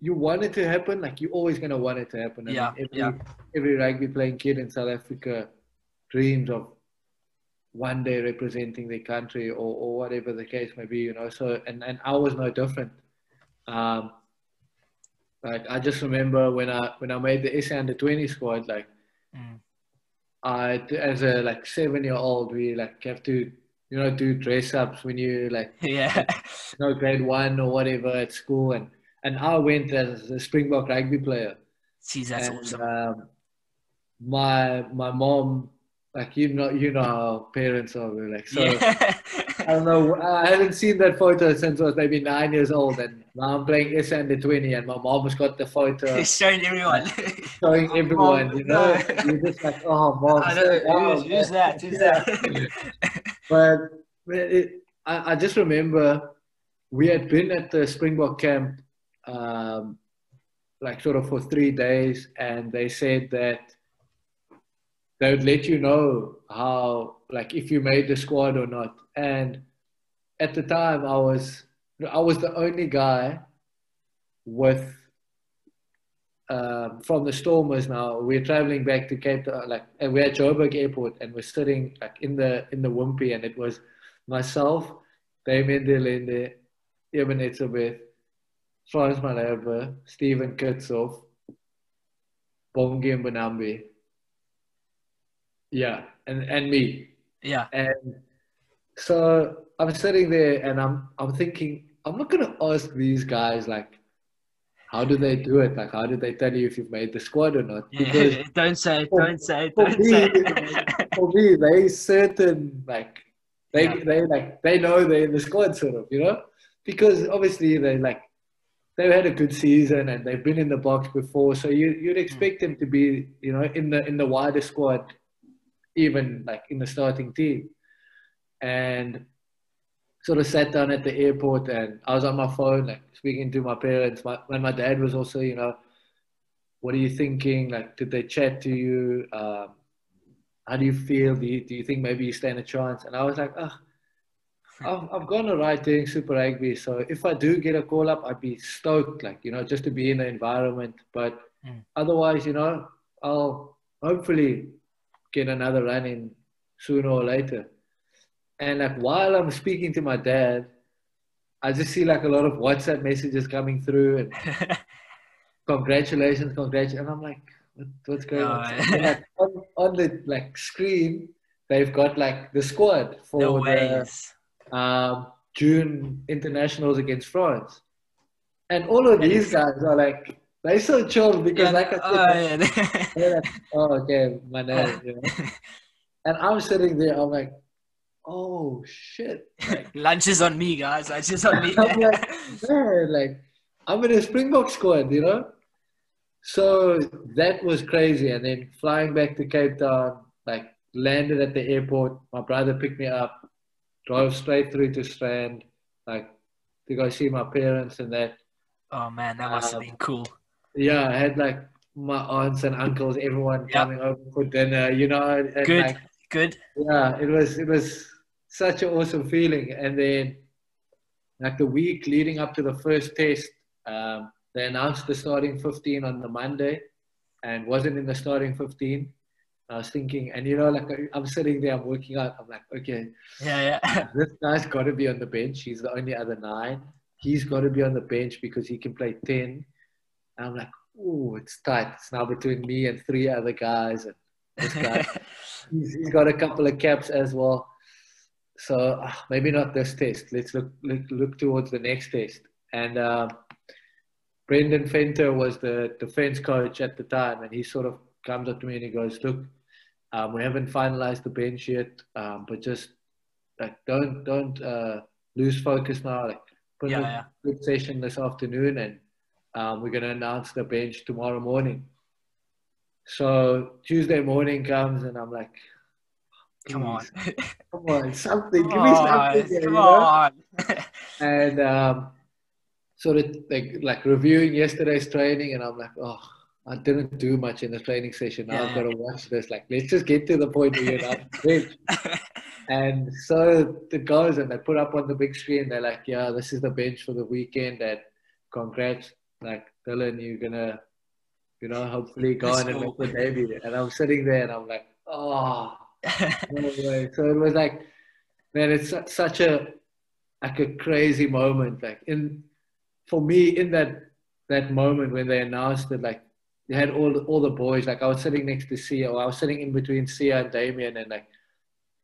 you want it to happen. Like you're always gonna want it to happen. I yeah, mean, every, yeah. Every rugby playing kid in South Africa dreams of one day representing their country or, or whatever the case may be, you know. So and, and I was no different. Um, like I just remember when I when I made the SA under twenty squad, like mm. I as a like seven year old, we like have to you know do dress ups when you like yeah you know grade one or whatever at school, and and I went as a Springbok rugby player. See, that's and, awesome. Um, my my mom like you know you know how parents are like so yeah. I don't know I haven't seen that photo since I was maybe nine years old and now I'm playing S under twenty and my mom's got the photo showing everyone. showing everyone mom, you know? No. you're just like oh mom I know, oh, use, use that use that. But it, I, I just remember we had been at the Springbok camp um, like sort of for three days and they said that they would let you know how like if you made the squad or not. And at the time, I was I was the only guy with um, from the Stormers. Now we're traveling back to Cape Town, like and we're at Joburg Airport, and we're sitting like in the in the Wimpy, and it was myself, Damian de Allende, Eben Etzebeth, Frans Malherbe, Steven Kitshoff, Bongi Mbonambi yeah, and and me. Yeah. And so I'm sitting there and I'm I'm thinking I'm not gonna ask these guys like how do they do it? Like how did they tell you if you've made the squad or not? Because don't say it, don't say it, don't me, say it. for me, they certain like they yeah. they like they know they're in the squad sort of, you know? Because obviously they like they've had a good season and they've been in the box before, so you you'd mm. expect them to be, you know, in the in the wider squad even like in the starting team. And sort of sat down at the airport and I was on my phone, like speaking to my parents. My, when my dad was also, you know, what are you thinking? Like, did they chat to you? Um, how do you feel? Do you, do you think maybe you stand a chance? And I was like, oh, I've, I've gone alright doing Super Rugby. So if I do get a call up, I'd be stoked, like, you know, just to be in the environment. But mm. otherwise, you know, I'll hopefully get another run in sooner or later. And like while I'm speaking to my dad, I just see like a lot of WhatsApp messages coming through and congratulations, congratulations. And I'm like, what, what's going on? like, on? on? the like screen, they've got like the squad for no the um, June internationals against France. And all of these guys are like they're so chill because, yeah, like I said, oh, yeah. like, oh okay, my name. You know? and I'm sitting there, I'm like, oh shit. Like, Lunch is on me, guys. Lunch is on me. I'm like, man, like, I'm in a Springbok squad, you know? So that was crazy. And then flying back to Cape Town, like, landed at the airport. My brother picked me up, drove straight through to Strand, like, to go see my parents and that. Oh man, that must have um, been cool. Yeah, I had like my aunts and uncles, everyone yep. coming over for dinner. You know, and, good, like, good. Yeah, it was it was such an awesome feeling. And then, like the week leading up to the first test, um, they announced the starting 15 on the Monday, and wasn't in the starting 15. I was thinking, and you know, like I'm sitting there, I'm working out. I'm like, okay, yeah, yeah. this guy's got to be on the bench. He's the only other nine. He's got to be on the bench because he can play ten. And I'm like, oh, it's tight. It's now between me and three other guys. And this guy, he's, he's got a couple of caps as well. So uh, maybe not this test. Let's look, look, look towards the next test. And uh, Brendan Venter was the defense coach at the time. And he sort of comes up to me and he goes, look, um, we haven't finalized the bench yet, um, but just like don't don't uh, lose focus now. Like put yeah, a yeah. good session this afternoon and um, we're going to announce the bench tomorrow morning. So Tuesday morning comes and I'm like, Come on. come on, something. Give me something. Come you know? on. and um, sort of like, like reviewing yesterday's training, and I'm like, oh, I didn't do much in the training session. Now yeah. I've got to watch this. Like, let's just get to the point where you're not bench. and so it goes, and they put up on the big screen. They're like, yeah, this is the bench for the weekend. And congrats, like Dillyn, you're gonna, you know, hopefully go on and make the debut. And I'm sitting there, and I'm like, oh, no. So it was like, man, it's such a like a crazy moment. Like in for me, in that that moment when they announced it, like they had all the, all the boys. Like I was sitting next to Siya, or I was sitting in between Siya and Damian, and like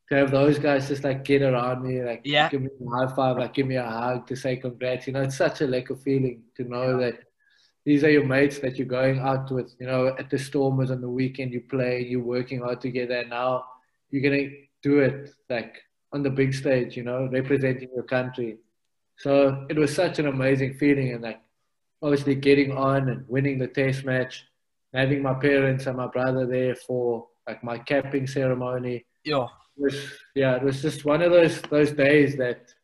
to have those guys just like get around me, like yeah. give me a high five, like give me a hug to say congrats. You know, it's such a like a feeling to know yeah. that these are your mates that you're going out with. You know, at the Stormers on the weekend, you play, you're working hard together, and now you're gonna do it like on the big stage. You know, representing your country. So it was such an amazing feeling, and like obviously getting on and winning the test match having my parents and my brother there for like my capping ceremony. Yeah. was yeah, it was just one of those those days that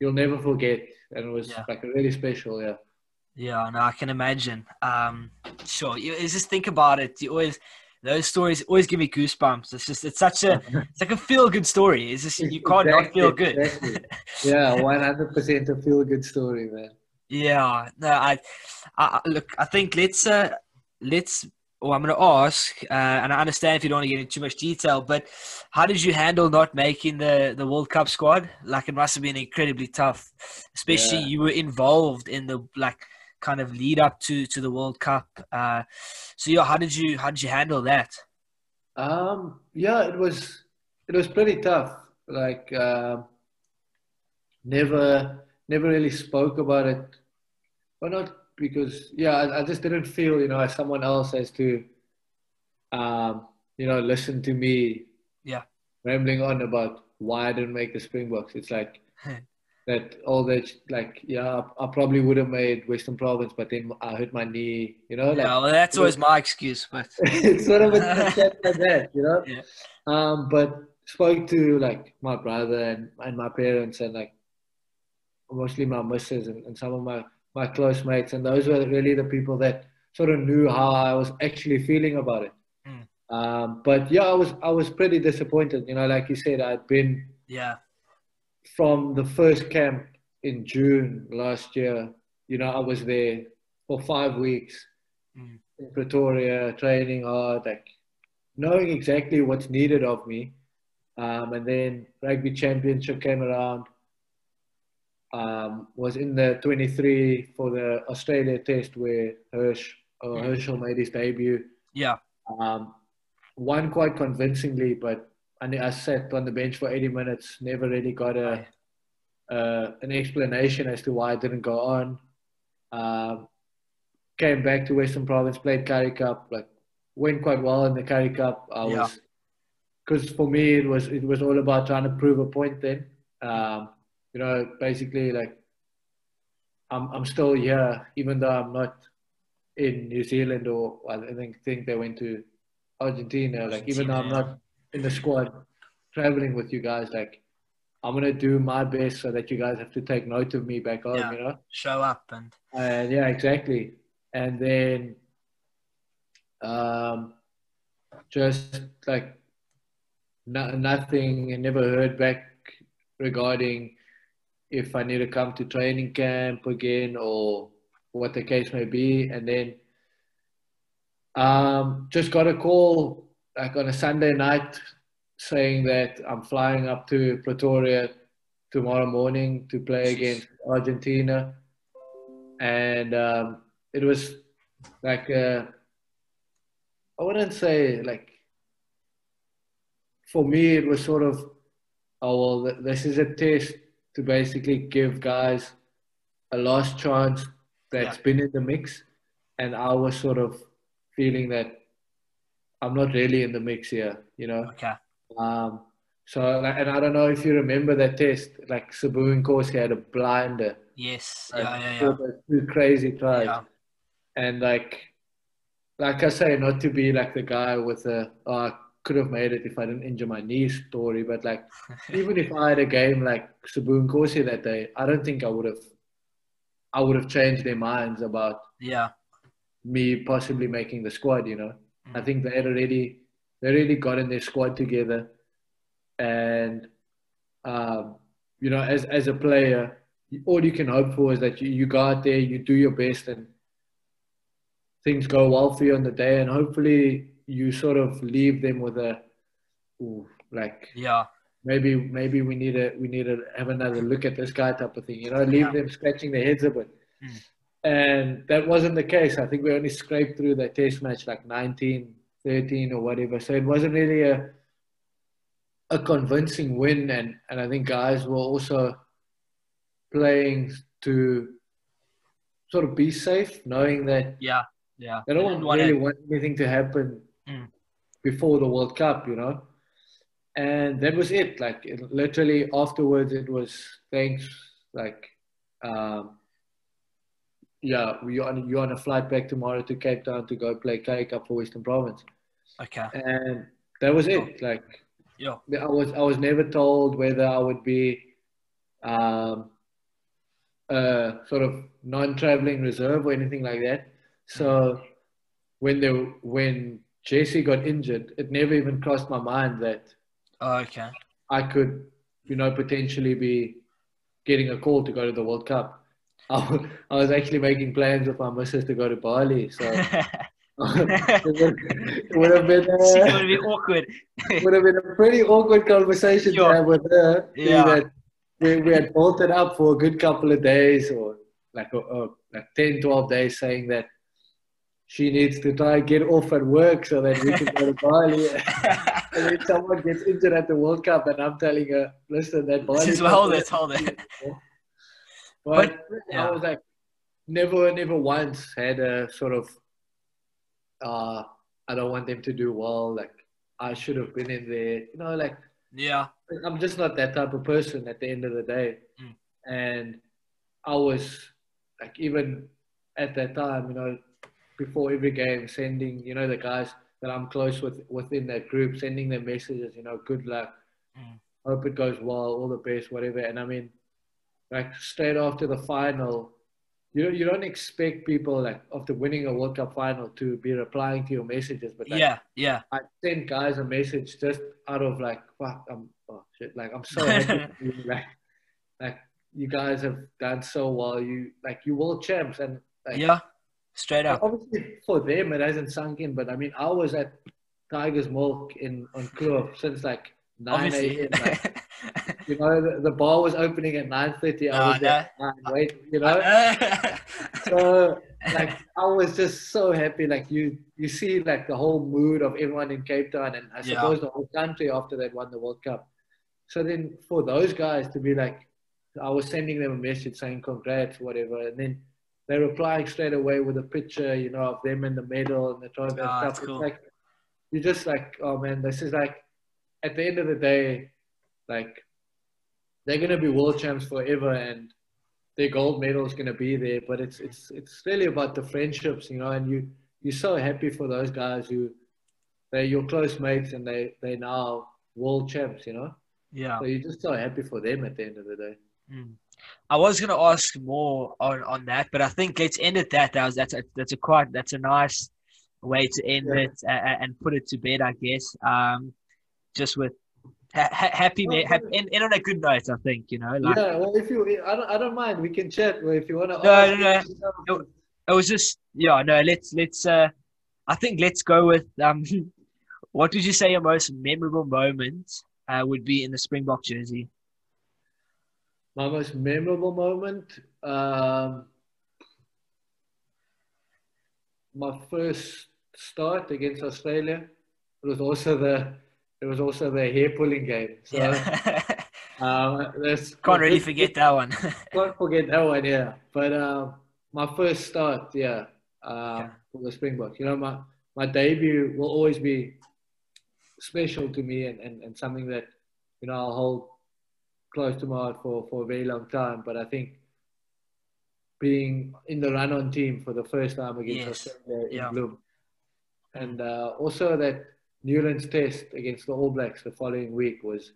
you'll never forget, and it was yeah. like really special. Yeah. Yeah, no, I can imagine. Um, sure, you just think about it. You always those stories always give me goosebumps. It's just it's such a it's like a feel good story. It's just you can't exactly, not feel good. Exactly. yeah, one hundred percent a feel good story, man. Yeah, no, I, I look. I think let's uh, let's well, I'm going to ask, uh, and I understand if you don't want to get into too much detail, but how did you handle not making the, the World Cup squad? Like, it must have been incredibly tough, especially yeah. you were involved in the like kind of lead up to, to the World Cup. Uh, so, yeah, how did you how did you handle that? Um, yeah, it was it was pretty tough. Like, uh, never never really spoke about it. Well, not because yeah, I, I, just didn't feel you know as someone else has to, um, you know, listen to me, yeah, rambling on about why I didn't make the Springboks. It's like that all that like yeah, I, probably would have made Western Province, but then I hurt my knee. You know, like, yeah, well, that's always my excuse, but it's sort of a like that, you know. Yeah. Um, but spoke to like my brother and, and my parents and like mostly my missus and, and some of my my close mates, and those were really the people that sort of knew how I was actually feeling about it. Mm. Um, but yeah, I was I was pretty disappointed. You know, like you said, I'd been yeah from the first camp in June last year. You know, I was there for five weeks mm. in Pretoria, training hard, like knowing exactly what's needed of me. Um, and then rugby championship came around um, was in the 23 for the Australia test where Hirsch or mm. Herschel made his debut. Yeah. Um, won quite convincingly, but I, I sat on the bench for 80 minutes, never really got a uh, an explanation as to why I didn't go on. Um, came back to Western Province, played Currie Cup, like went quite well in the Currie Cup. I yeah. was because for me it was it was all about trying to prove a point then. Um, you know, basically like I'm I'm still here, even though I'm not in New Zealand or I think think they went to Argentina. Like Argentina, even though I'm not in the squad traveling with you guys, like I'm gonna do my best so that you guys have to take note of me back home. Yeah, you know, show up and and yeah, exactly. And then um, just like no, nothing, and never heard back regarding if I need to come to training camp again or what the case may be. And then um, just got a call like on a Sunday night saying that I'm flying up to Pretoria tomorrow morning to play against Argentina. And um, it was like, I wouldn't say like, for me, it was sort of, oh, well, this is a test to basically give guys a last chance that's yeah. been in the mix. And I was sort of feeling that I'm not really in the mix here, you know? Okay. Um, so, and I don't know if you remember that test, like Sbu Nkosi had a blinder. Yes. Yeah, yeah, yeah. Two crazy tries. Yeah. And like, like I say, not to be like the guy with a, oh, could have made it if I didn't injure my knee story. But like, even if I had a game like Sbu Nkosi that day, I don't think I would have. I would have changed their minds about yeah me possibly making the squad. You know. I think they had already they already gotten their squad together, and um, you know, as as a player, all you can hope for is that you, you go out there, you do your best, and things go well for you on the day, and hopefully you sort of leave them with a, ooh, like yeah maybe maybe we need to we need to have another look at this guy type of thing. You know, leave Yeah. them scratching their heads a bit. Mm. And that wasn't the case. I think we only scraped through that test match like 19, 13 or whatever. So it wasn't really a a convincing win and, and I think guys were also playing to sort of be safe, knowing that yeah yeah they don't want, really want anything to happen Mm. before the World Cup, you know. And that was it. Like it, literally afterwards, it was thanks. Like, um, yeah, we on you're on a flight back tomorrow to Cape Town to go play K Cup for Western Province, okay and that was it. Like yeah I was I was never told whether I would be um, a sort of non-traveling reserve or anything like that. So when they when Jesse got injured, it never even crossed my mind that oh, okay I could, you know, potentially be getting a call to go to the World Cup. I I was actually making plans with my missus to go to Bali, so it would, it would have been. Uh, gonna be awkward would have been a pretty awkward conversation Sure. to have with her. Yeah. That we, we had bolted up for a good couple of days or like, a, a, like 10, 12 days saying that she needs to try and get off at work so that we can go to Bali. and then someone gets injured at the World Cup and I'm telling her, listen, that Bali. Trip hold it, hold it. But, yeah. I was like, never, never once had a sort of, uh, I don't want them to do well. Like, I should have been in there. You know, like, yeah I'm just not that type of person at the end of the day. Mm. And I was like, even at that time, you know, before every game, sending, you know, the guys that I'm close with within that group, sending them messages, you know, good luck, Mm. hope it goes well, all the best, whatever. And I mean, like straight after the final, you don't, you don't expect people like after winning a World Cup final to be replying to your messages, but like, yeah yeah I sent guys a message just out of like, fuck, I'm oh shit, like I'm so happy, like, like you guys have done so well. You like you world champs, and like, yeah straight up obviously for them it hasn't sunk in. But I mean, I was at Tigers Milk in on Kloof since like nine a.m. Like, you know, the, the bar was opening at nine thirty. I was there, no. at nine, wait, you know. so like I was just so happy. Like you, you see like the whole mood of everyone in Cape Town, and I Yeah. suppose the whole country after they won the World Cup. So then for those guys to be like, I was sending them a message saying congrats, whatever, and then they're replying straight away with a picture, you know, of them in the medal and the trophy and Ah, stuff. that's It's cool. like you're just like, oh man, this is like at the end of the day, like they're gonna be world champs forever and their gold medal is gonna be there. But it's it's it's really about the friendships, you know, and you you're so happy for those guys who they're your close mates and they they now world champs, you know. yeah So you're just so happy for them at the end of the day. Mm. I was going to ask more on, on that, but I think let's end at that. That was that's a, that's a quite that's a nice way to end Yeah. it uh, and put it to bed, I guess. Um, just with ha- ha- happy, Well, ma- happy end, end on a good note. I think you know, like yeah, well, if you, I don't, I don't mind. We can chat. If you want to. No, no, no. it was just yeah. No, let's let's. Uh, I think let's go with um. what would you say your most memorable moment uh, would be in the Springbok jersey? My most memorable moment, um, my first start against Australia. It was also the it was also the hair pulling game. So Yeah, um, that's can't really forget that one. Can't forget that one, yeah. But um, my first start, yeah, um, Okay. for the Springboks. You know, my my debut will always be special to me and, and, and something that you know I'll hold close to my heart for, for a very long time. But I think being in the run on team for the first time against Yes. Australia in Yeah. Bloem. And uh, also that Newlands test against the All Blacks the following week was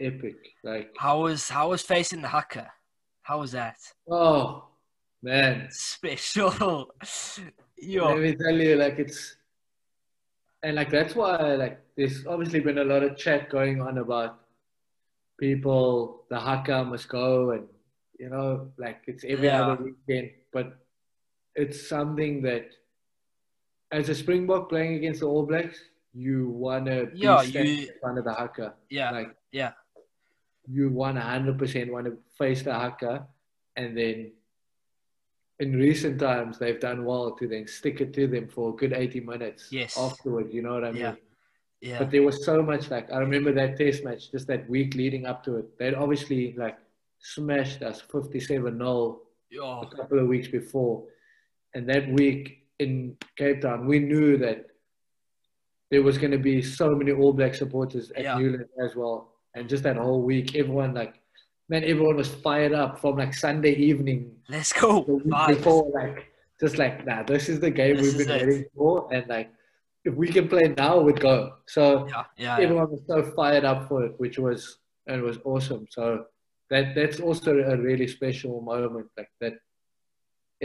epic. Like how was how was facing the haka? How was that? Oh man, special. Yo. Let me tell you, like it's and like that's why like there's obviously been a lot of chat going on about people the haka must go and you know like it's every yeah. other weekend but it's something that as a springbok playing against the all blacks you want to be yeah, you, in front of the haka yeah like yeah you want 100% want to face the haka and then in recent times they've done well to then stick it to them for a good 80 minutes yes. afterwards you know what i mean yeah. yeah but there was so much like i remember that test match just that week leading up to it they'd obviously like smashed us 57 0 oh. a couple of weeks before and that week in cape town we knew that there was going to be so many all black supporters at yeah. newland as well and just that whole week everyone like man, everyone was fired up from like Sunday evening. Let's go. Before, like, just like, nah, this is the game this we've been waiting for. And like, if we can play now, we'd go. So yeah, yeah, everyone was so fired up for it, which was, it was awesome. So that that's also a really special moment, like that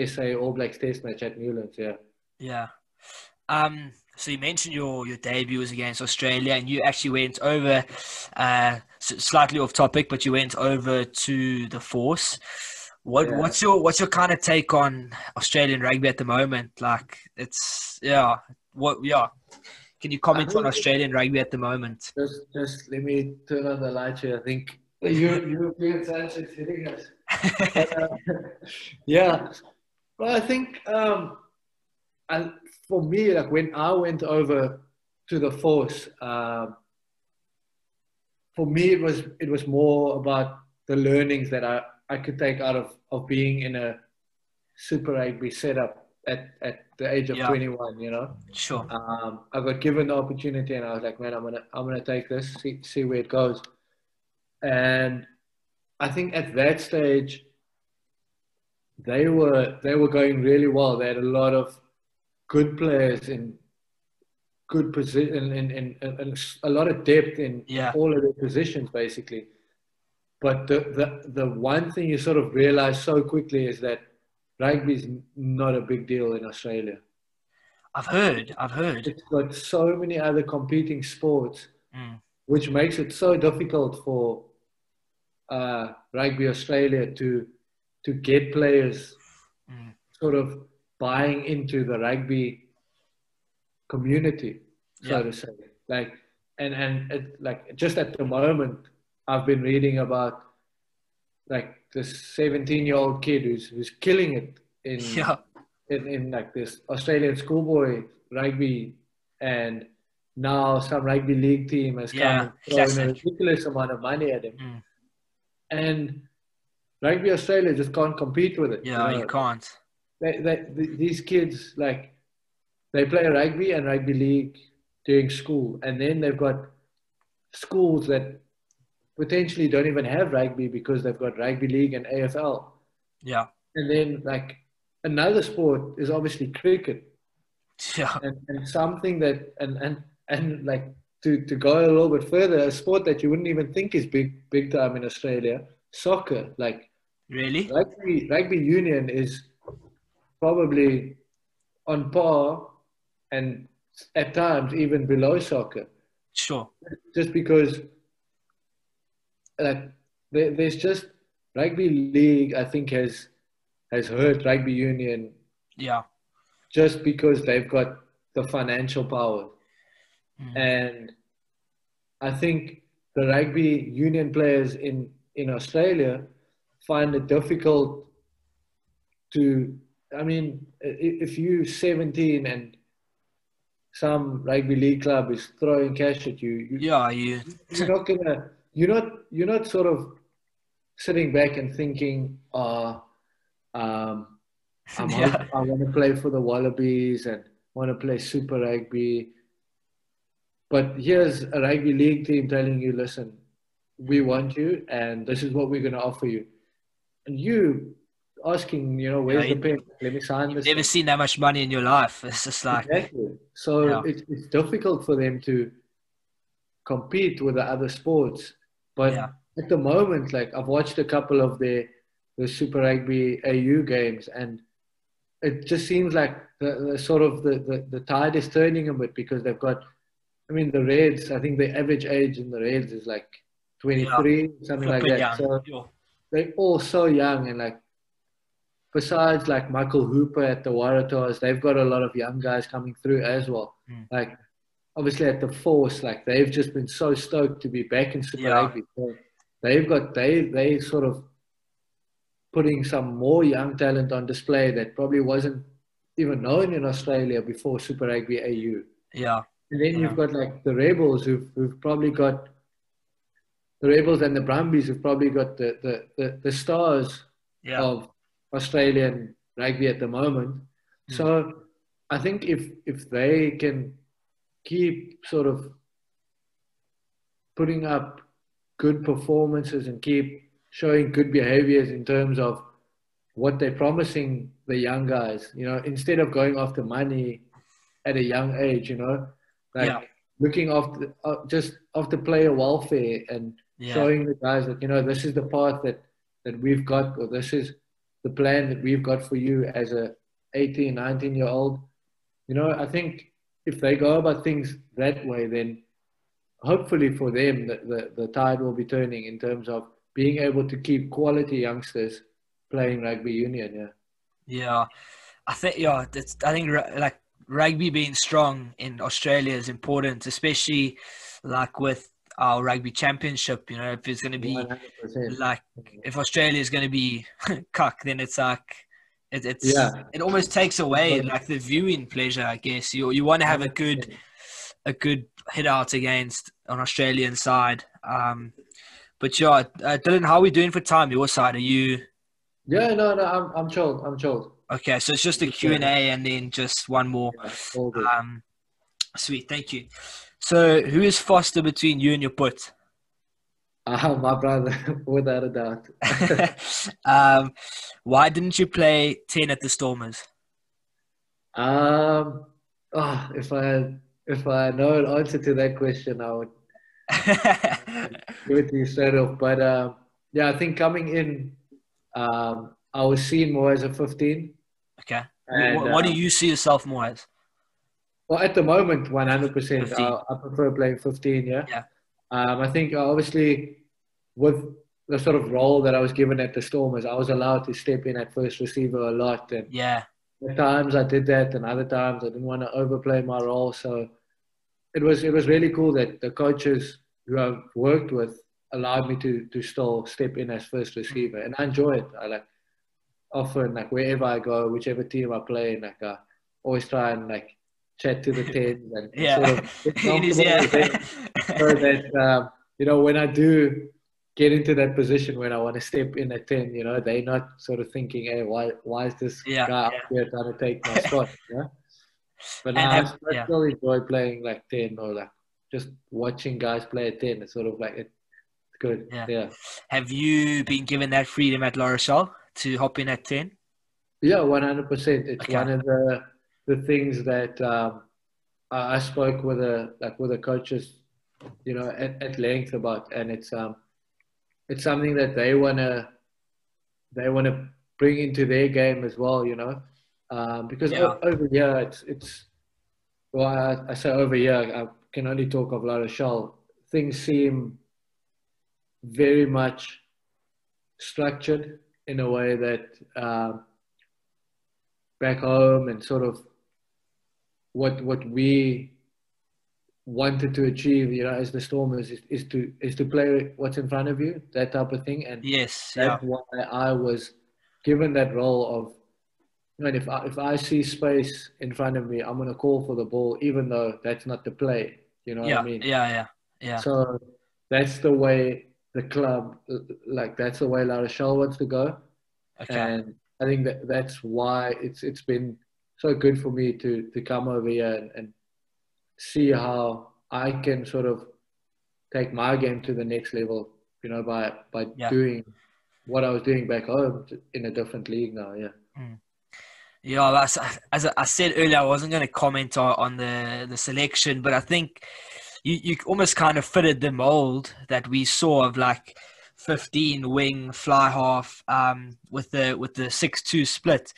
SA All Blacks test match at Newlands. Yeah. Yeah. Um, so you mentioned your your debut was against Australia, and you actually went over, uh, slightly off topic, but you went over to the Force. What yeah. what's your what's your kind of take on Australian rugby at the moment? Like it's yeah, what yeah. Can you comment on Australian rugby at the moment? Just just let me turn on the light here. I think the European sunset hitting us. uh, yeah, well, I think um, I, for me, like when I went over to the force, uh, for me it was it was more about the learnings that I, I could take out of, of being in a super rugby setup at, at the age of yeah. 21 you know? Sure. Um, i got given the opportunity and i was like man i'm gonna i'm gonna take this see, see where it goes. And i think at that stage they were they were going really well. They had a lot of good players in good position and, and, and, a lot of depth in yeah. all of their positions basically. But the, the, the one thing you sort of realize so quickly is that rugby is not a big deal in Australia. I've heard, I've heard. It's got so many other competing sports, mm. which makes it so difficult for uh, Rugby Australia to to get players mm. sort of buying into the rugby community, so yeah. to say. Like, and and it, like just at the moment, I've been reading about like this 17 year old kid who's who's killing it in yeah. in, in like this Australian schoolboy rugby, and now some rugby league team has yeah, come and thrown a ridiculous amount of money at him, mm. and rugby Australia just can't compete with it. Yeah, you, know? you can't they, they, these kids like they play rugby and rugby league during school, and then they've got schools that potentially don't even have rugby because they've got rugby league and AFL. Yeah. And then like another sport is obviously cricket. Yeah. And, and something that and and and like to, to go a little bit further, a sport that you wouldn't even think is big big time in Australia, soccer. Like really, rugby rugby union is probably on par and at times even below soccer. Sure. Just because like there, there's just rugby league I think has has hurt rugby union. Yeah. Just because they've got the financial power. Mm. And I think the rugby union players in, in Australia find it difficult to I mean, if you 17 and some rugby league club is throwing cash at you, you yeah, you you're not gonna you're not you're not sort of sitting back and thinking, oh, um, yeah. I want to play for the Wallabies and want to play Super Rugby. But here's a rugby league team telling you, listen, we want you, and this is what we're going to offer you. And you asking, you know, where's yeah, the pen? Let me sign You've this. never seen that much money in your life. It's just like exactly. So Yeah. it's, it's difficult for them to compete with the other sports. But Yeah. at the moment, like I've watched a couple of the the Super Rugby AU games, and it just seems like the, the sort of the, the, the tide is turning a bit because they've got. I mean, the Reds. I think the average age in the Reds is like 23, something like that. young. So they're all so young and like besides like Michael Hooper at the Waratahs, they've got a lot of young guys coming through as well. Mm. Like obviously at the force, like they've just been so stoked to be back in Super Yeah. Rugby. They've got they they sort of putting some more young talent on display that probably wasn't even known in Australia before Super Rugby AU. Yeah. And then Yeah. you've got like the Rebels who've, who've probably got the Rebels and the Brumbies who've probably got the, the, the, the stars Yeah. of Australian rugby at the moment. Mm. So I think if if they can keep sort of putting up good performances and keep showing good behaviors in terms of what they're promising the young guys, you know, instead of going after money at a young age, you know, like Yeah. looking after uh, just after player welfare and Yeah. showing the guys that you know this is the path that that we've got or this is the plan that we've got for you as a 18 19 year old. You know i think if they go about things that way then hopefully for them the, the, the tide will be turning in terms of being able to keep quality youngsters playing rugby union yeah. Yeah, I think yeah, I think like rugby being strong in Australia is important, especially like with our rugby championship. You know, if it's going to be 100%. like if Australia is going to be cuck, then it's like it, it's Yeah. it almost takes away like the viewing pleasure. I guess you you want to have a good a good hit out against an Australian side. Um, but yeah, uh, Dillyn, how are we doing for time? Your side? Are you yeah no no i'm, I'm chilled i'm chilled okay? So it's just a Q and A, and then just one more. Yeah, all good. Um, sweet, thank you. So, who is faster between you and your put? Ah, my brother without a doubt um, why didn't you play ten at the Stormers? Um, oh, if I if I know an answer to that question, I would give it to you straight off. But um, yeah, I think coming in, um, I was seen more as a 15. okay. And, what, what do uh, you see yourself more as? Well, at the moment, 100%. 15. I, I prefer playing 15. Yeah. Yeah. Um, I think uh, obviously with the sort of role that I was given at the Stormers, I was allowed to step in at first receiver a lot, and Yeah, At times I did that, and other times I didn't want to overplay my role. So it was it was really cool that the coaches who I've worked with allowed me to to still step in as first receiver, and I enjoy it. I like often like wherever I go, whichever team I play, like I always try and like chat to the tens and yeah. sort of it is. comfortable with them Yeah. so that um, you know when I do get into that position when I want to step in at ten, you know, they're not sort of thinking, "Hey, why why is this Yeah, guy up here trying to take my spot?" Yeah. But And now I, have- I yeah. still enjoy playing like ten or like just watching guys play at ten. It's sort of like it, it's good. Yeah. Yeah. Have you been given that freedom at La Rochelle to hop in at ten? Yeah, one hundred percent. It's Okay. one of the the things that um, I spoke with the like with the coaches, you know, at, at length about, and it's um, it's something that they wanna they wanna bring into their game as well, you know, um, because Yeah. over here it's it's well, I, I say over here, I can only talk of La Rochelle. Things seem very much structured in a way that. Um, back home and sort of what what we wanted to achieve, you know, as the Stormers is, is to is to play what's in front of you, that type of thing. And Yes. Yeah. that's why I was given that role of you know, if I, if I see space in front of me, I'm gonna call for the ball, even though that's not the play. You know Yeah. what I mean? Yeah. Yeah. Yeah. So that's the way the club, like that's the way La Rochelle wants to go. Okay. And I think that that's why it's it's been so good for me to to come over here and, and see how I can sort of take my game to the next level, you know, by by Yeah. doing what I was doing back home in a different league now. Yeah. Mm. Yeah, as, as I said earlier, I wasn't going to comment on, on the the selection, but I think you you almost kind of fitted the mold that we saw of like 15 wing fly half um, with the with the six two split.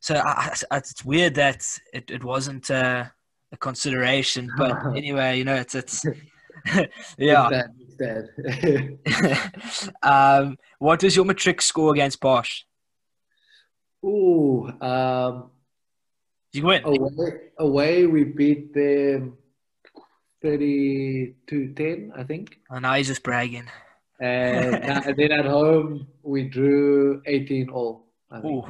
So I, I, it's weird that it, it wasn't a, a consideration, but anyway, you know, it's it's yeah. It's dead. It's dead. um, what was your matric score against Bosch? Ooh, um, you win. Away, away, we beat them 30 to 10, I think. Oh, now he's just bragging. And, and then at home, we drew 18 all. Ooh.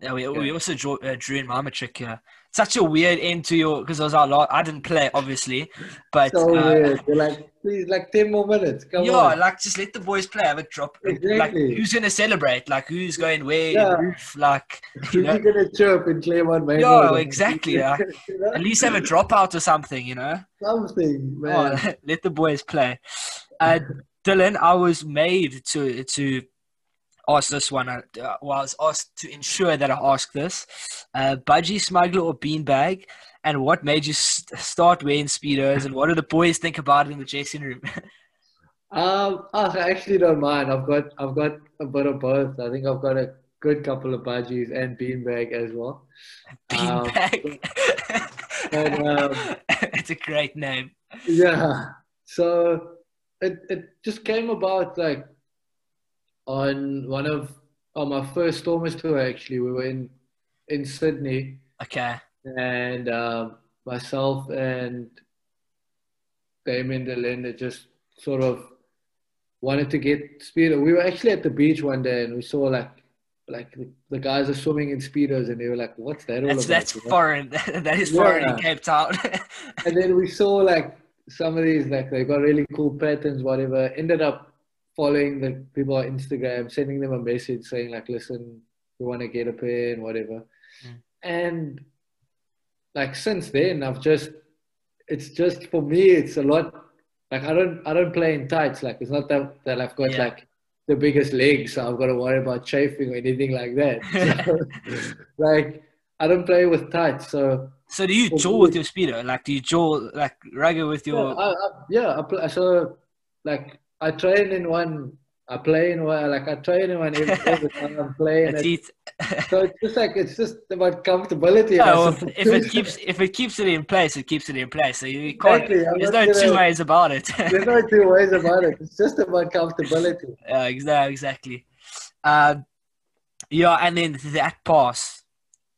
Yeah, we, we also drew, uh, drew in my matric. Yeah such a weird end to your because I was a lot. I didn't play obviously, but so uh, like, please, like ten more minutes. Come yeah, on. like just let the boys play. Have a drop. Exactly. Like, who's gonna celebrate? Like who's going where? Yeah. Roof, like who's gonna chirp Claremont Main Yeah, exactly. Yeah. you know? At least have a dropout or something. You know. Something, man. Oh, let the boys play. Uh, Dillyn, I was made to to ask this one. Uh, well, I was asked to ensure that I ask this. Uh, budgie smuggler or beanbag? And what made you st- start wearing speedos? And what do the boys think about it in the dressing room? um, I actually don't mind. I've got I've got a bit of both. I think I've got a good couple of budgies and beanbag as well. Beanbag. Um, um, it's a great name. Yeah. So it it just came about like on one of on my first Stormers tour. Actually, we were in in Sydney. Okay. And um, myself and Damian de Allende just sort of wanted to get speedo. We were actually at the beach one day and we saw like like the, the guys are swimming in speedos and they were like, "What's that all that's, about?" That's foreign. that is foreign yeah. in Cape Town. and then we saw like some of these like they got really cool patterns, whatever. Ended up following the people on Instagram, sending them a message saying like, listen, we want to get a pair and whatever. Mm. And like since then, I've just, it's just for me, it's a lot. Like I don't, I don't play in tights. Like it's not that that I've got yeah. like the biggest legs, so I've got to worry about chafing or anything like that. So, like I don't play with tights, so. So do you jaw with your speedo? Like do you jaw like regular with your? Yeah, I, I, yeah. I play, so like I train in one. I play in one. Like I train in one every, every time I'm playing. it. so it's just like it's just about comfortability. Oh, well, if it keeps if it keeps it in place, it keeps it in place. So you can't. Exactly. There's no gonna, two ways about it. there's no two ways about it. It's just about comfortability. Yeah, exactly. Exactly. Uh, yeah, and then that pass.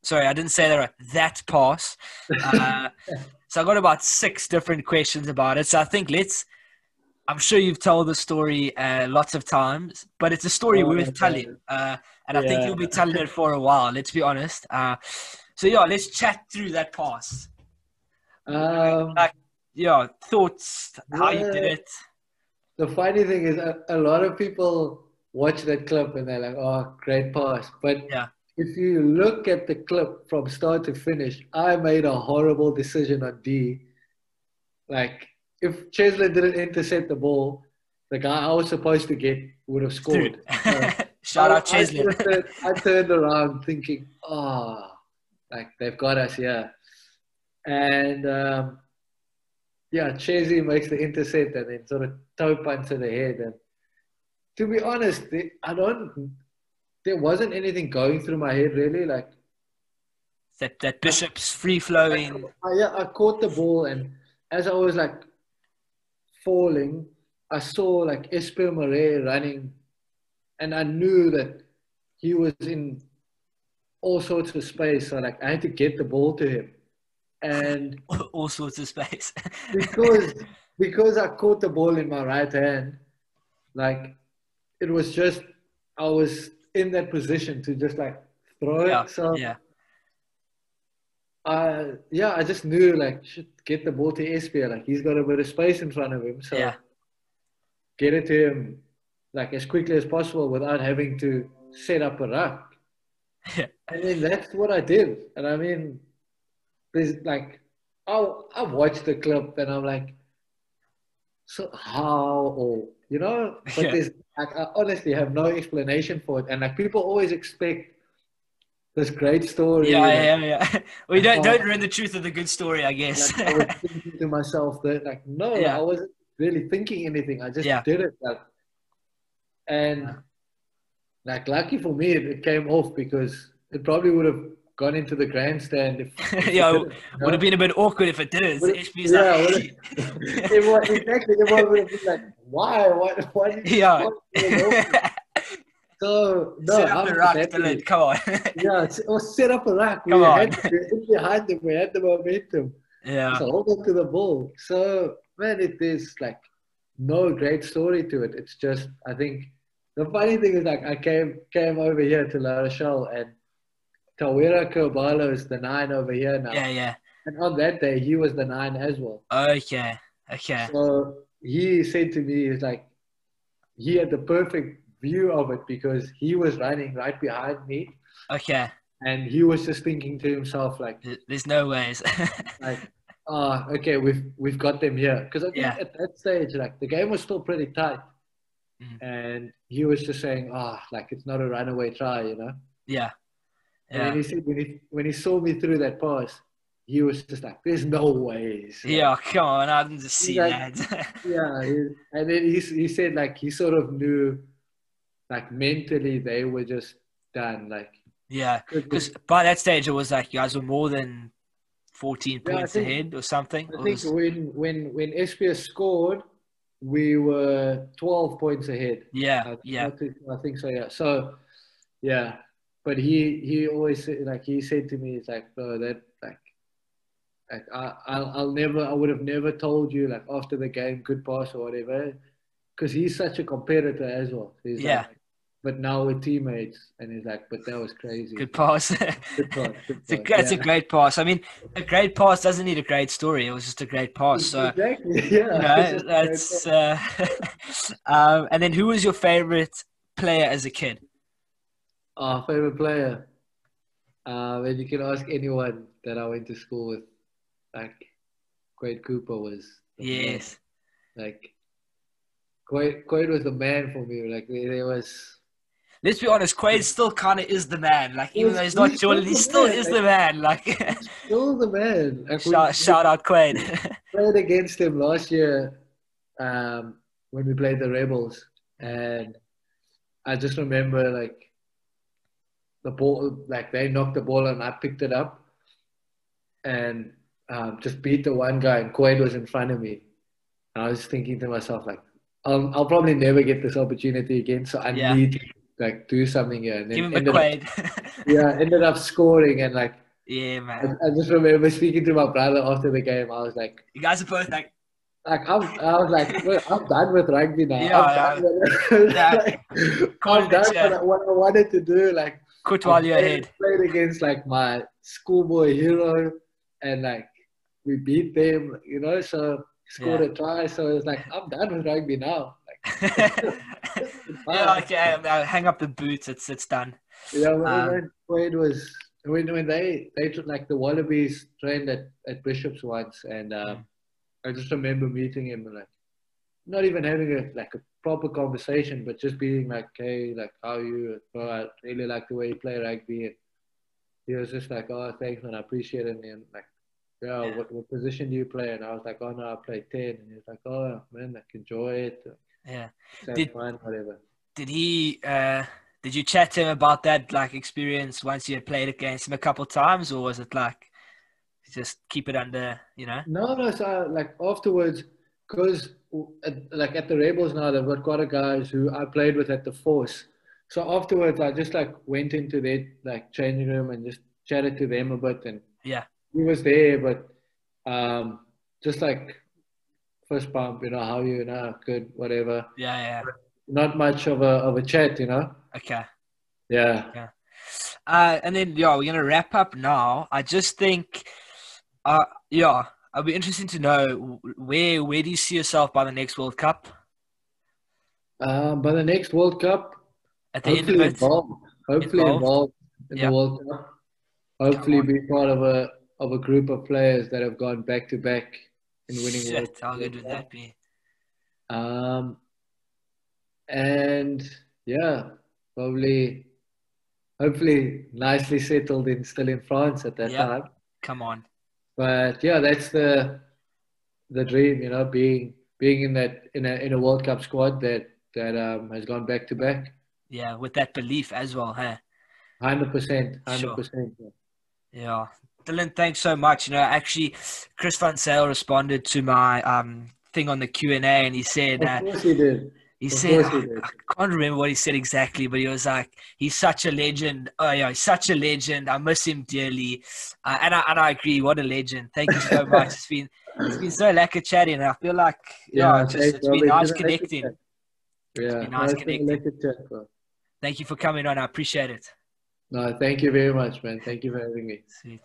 Sorry, I didn't say that right. That pass. Uh, so I got about six different questions about it. So I think let's I'm sure you've told the story uh, lots of times, but it's a story oh, worth telling. Uh, and I think you'll be telling it for a while, let's be honest. Uh, so, yeah, let's chat through that pass. Um, like, yeah, thoughts, how you did it. The funny thing is, a, a, lot of people watch that clip and they're like, oh, great pass. But yeah. If you look at the clip from start to finish, I made a horrible decision on D. Like, if Cheslin didn't intercept the ball, the guy I was supposed to get would have scored. Shout I, out Cheslin. I, turned, I turned around thinking, oh, like they've got us here. And um, yeah, Cheslin makes the intercept and then sort of toe punch to the head. And to be honest, I don't. There wasn't anything going through my head really. Like that, that Bishop's free flowing. I, yeah, I caught the ball and as I was like falling, I saw like Esper Murray running, and I knew that he was in all sorts of space. So like I had to get the ball to him, and all sorts of space because because I caught the ball in my right hand, like it was just I was in that position to just like throw yeah, it. So yeah. Uh, yeah, I just knew like should get the ball to Esper. Like he's got a bit of space in front of him, so yeah. get it to him like as quickly as possible without having to set up a ruck. Yeah. I mean that's what I did, and I mean there's like I'll, I've watched the clip and I'm like, so how or you know, but yeah. there's like I honestly have no explanation for it, and like people always expect this great story. Yeah, yeah, yeah. Well, you don't don't ruin the truth of the good story, I guess. Like, I was thinking to myself that like no, Yeah. I wasn't really thinking anything. I just Yeah. did it. Like, and like lucky for me, it, it came off because it probably would have gone into the grandstand if. if it Yeah, didn't, Would know? have been a bit awkward if it did. HB's yeah, like, would Everyone, exactly. Everyone would have been like, "Why? What? What? yeah. So no, Set up I'm the just rock. Dillyn. Come on. Yeah, or oh, set up a rack. We Come on. had we were in behind them. We had the momentum. yeah. So hold on to the ball. So man, it is like no great story to it. It's just I think the funny thing is like I came came over here to La Rochelle and Tawera Kerr-Barlow is the nine over here now. Yeah, yeah. And on that day he was the nine as well. Okay. Okay. So he said to me, he's like, he had the perfect view of it because he was running right behind me Okay. and he was just thinking to himself like, There's no ways. like, ah, okay, we've we've got them here. Because I think Yeah. at that stage, like the game was still pretty tight, Mm. and he was just saying, ah, like it's not a runaway try, you know. yeah. And he said when he when he saw me through that pass, he was just like, "There's no ways." Like, Yeah, come on. I didn't see like- that. yeah. he- And then he he said like he sort of knew, like mentally they were just done. Like yeah, Because by that stage, it was like you guys were more than 14 Yeah, points think- ahead or something. I It think was- when when when SPS scored, we were 12 points ahead. yeah. I, Yeah. I think, I think so. Yeah. So, yeah. But he he always like he said to me, it's like, bro, that like, like I I'll, I'll never I would have never told you like after the game good pass or whatever, because he's such a competitor as well. He's Yeah. Like, but now we're teammates, and he's like, but that was crazy. Good pass. Good pass. Good It's a, pass. it's a Yeah. great pass. I mean, a great pass doesn't need a great story. It was just a great pass. So, exactly. you Yeah. know, that's. Uh, um, and then, who was your favorite player as a kid? Our favorite player. Um, and you can ask anyone that I went to school with. Like, Quade Cooper was. the man. Yes. Like, Quade, Quade was the man for me. Like, there was. Let's be honest, Quade still kind of is the man. Like, even though he's not Jordan, he still man, is the man. Like, Still the man. Like, shout, we shout out Quade. played against him last year um, when we played the Rebels. And I just remember, like, the ball, like, they knocked the ball and I picked it up and um, just beat the one guy, and Quade was in front of me. And I was thinking to myself, like, I'll, I'll probably never get this opportunity again, so I Yeah. need to like do something here. And Give him ended up, yeah, ended up scoring, and like yeah, man. I just remember speaking to my brother after the game. I was like, You guys are both like, like I'm, I was like, I'm done with rugby now. Yeah, I'm done with Yeah. like, I'm it, done with what I wanted to do. Like, quit I while you're ahead. played against like my schoolboy hero, and like we beat them, you know. So scored Yeah. a try. So it's like I'm done with rugby now. Like, yeah, okay. Now hang up the boots. It's it's done. you know, when, Um, when Quade was when when they they took like the Wallabies trained at at Bishops once, and um, I just remember meeting him and like not even having a like a proper conversation, but just being like, hey, like how are you? Bro, I really like the way you play rugby. And he was just like, oh, thanks, man, I appreciate it. And like, yeah, Yeah. What, what position do you play? And I was like, oh no, I play ten. And he was like, oh man, like enjoy it, Yeah. Did- fun, whatever. Did he? uh Did you chat to him about that like experience once you had played against him a couple times, or was it like just keep it under? You know. No, no. So like afterwards, because like at the Rebels now, they've got quite a guys who I played with at the Force. So afterwards, I just like went into their like changing room and just chatted to them a bit, and Yeah. He was there, but um, just like first bump, you know, how you, you know, good, whatever. Yeah. Yeah. Not much of a of a chat, you know. Okay. Yeah. Uh, and then yeah, we're gonna wrap up now. I just think, uh, yeah, I'd be interested to know where where do you see yourself by the next World Cup? Um, by the next World Cup, At the end hopefully of it, involved. Hopefully Involved. involved, in Yeah. the World Cup. Hopefully be part of a of a group of players that have gone back to back in winning World how good would that be? Um, and yeah, probably hopefully nicely settled in still in France at that Yep. time. Come on. But yeah, that's the the dream, you know, being being in that in a in a World Cup squad that that um, has gone back to back. Yeah, with that belief as well, huh? Hundred percent, hundred percent. Yeah. Dillyn, thanks so much. You know, actually, Chris van Zyl responded to my um thing on the Q and A, and he said, uh, Of course he did. he Of said, he I, did. I can't remember what he said exactly, but he was like, he's such a legend. Oh yeah, he's such a legend. I miss him dearly, uh, and I and I agree. What a legend. Thank you so much. It's been it's been so lekker chatting. I feel like yeah, just, thanks, it's been nice connecting. Yeah, nice it's been a connecting. lekker chat, bro. Thank you for coming on. I appreciate it. No, thank you very much, man. Thank you for having me. Sweet.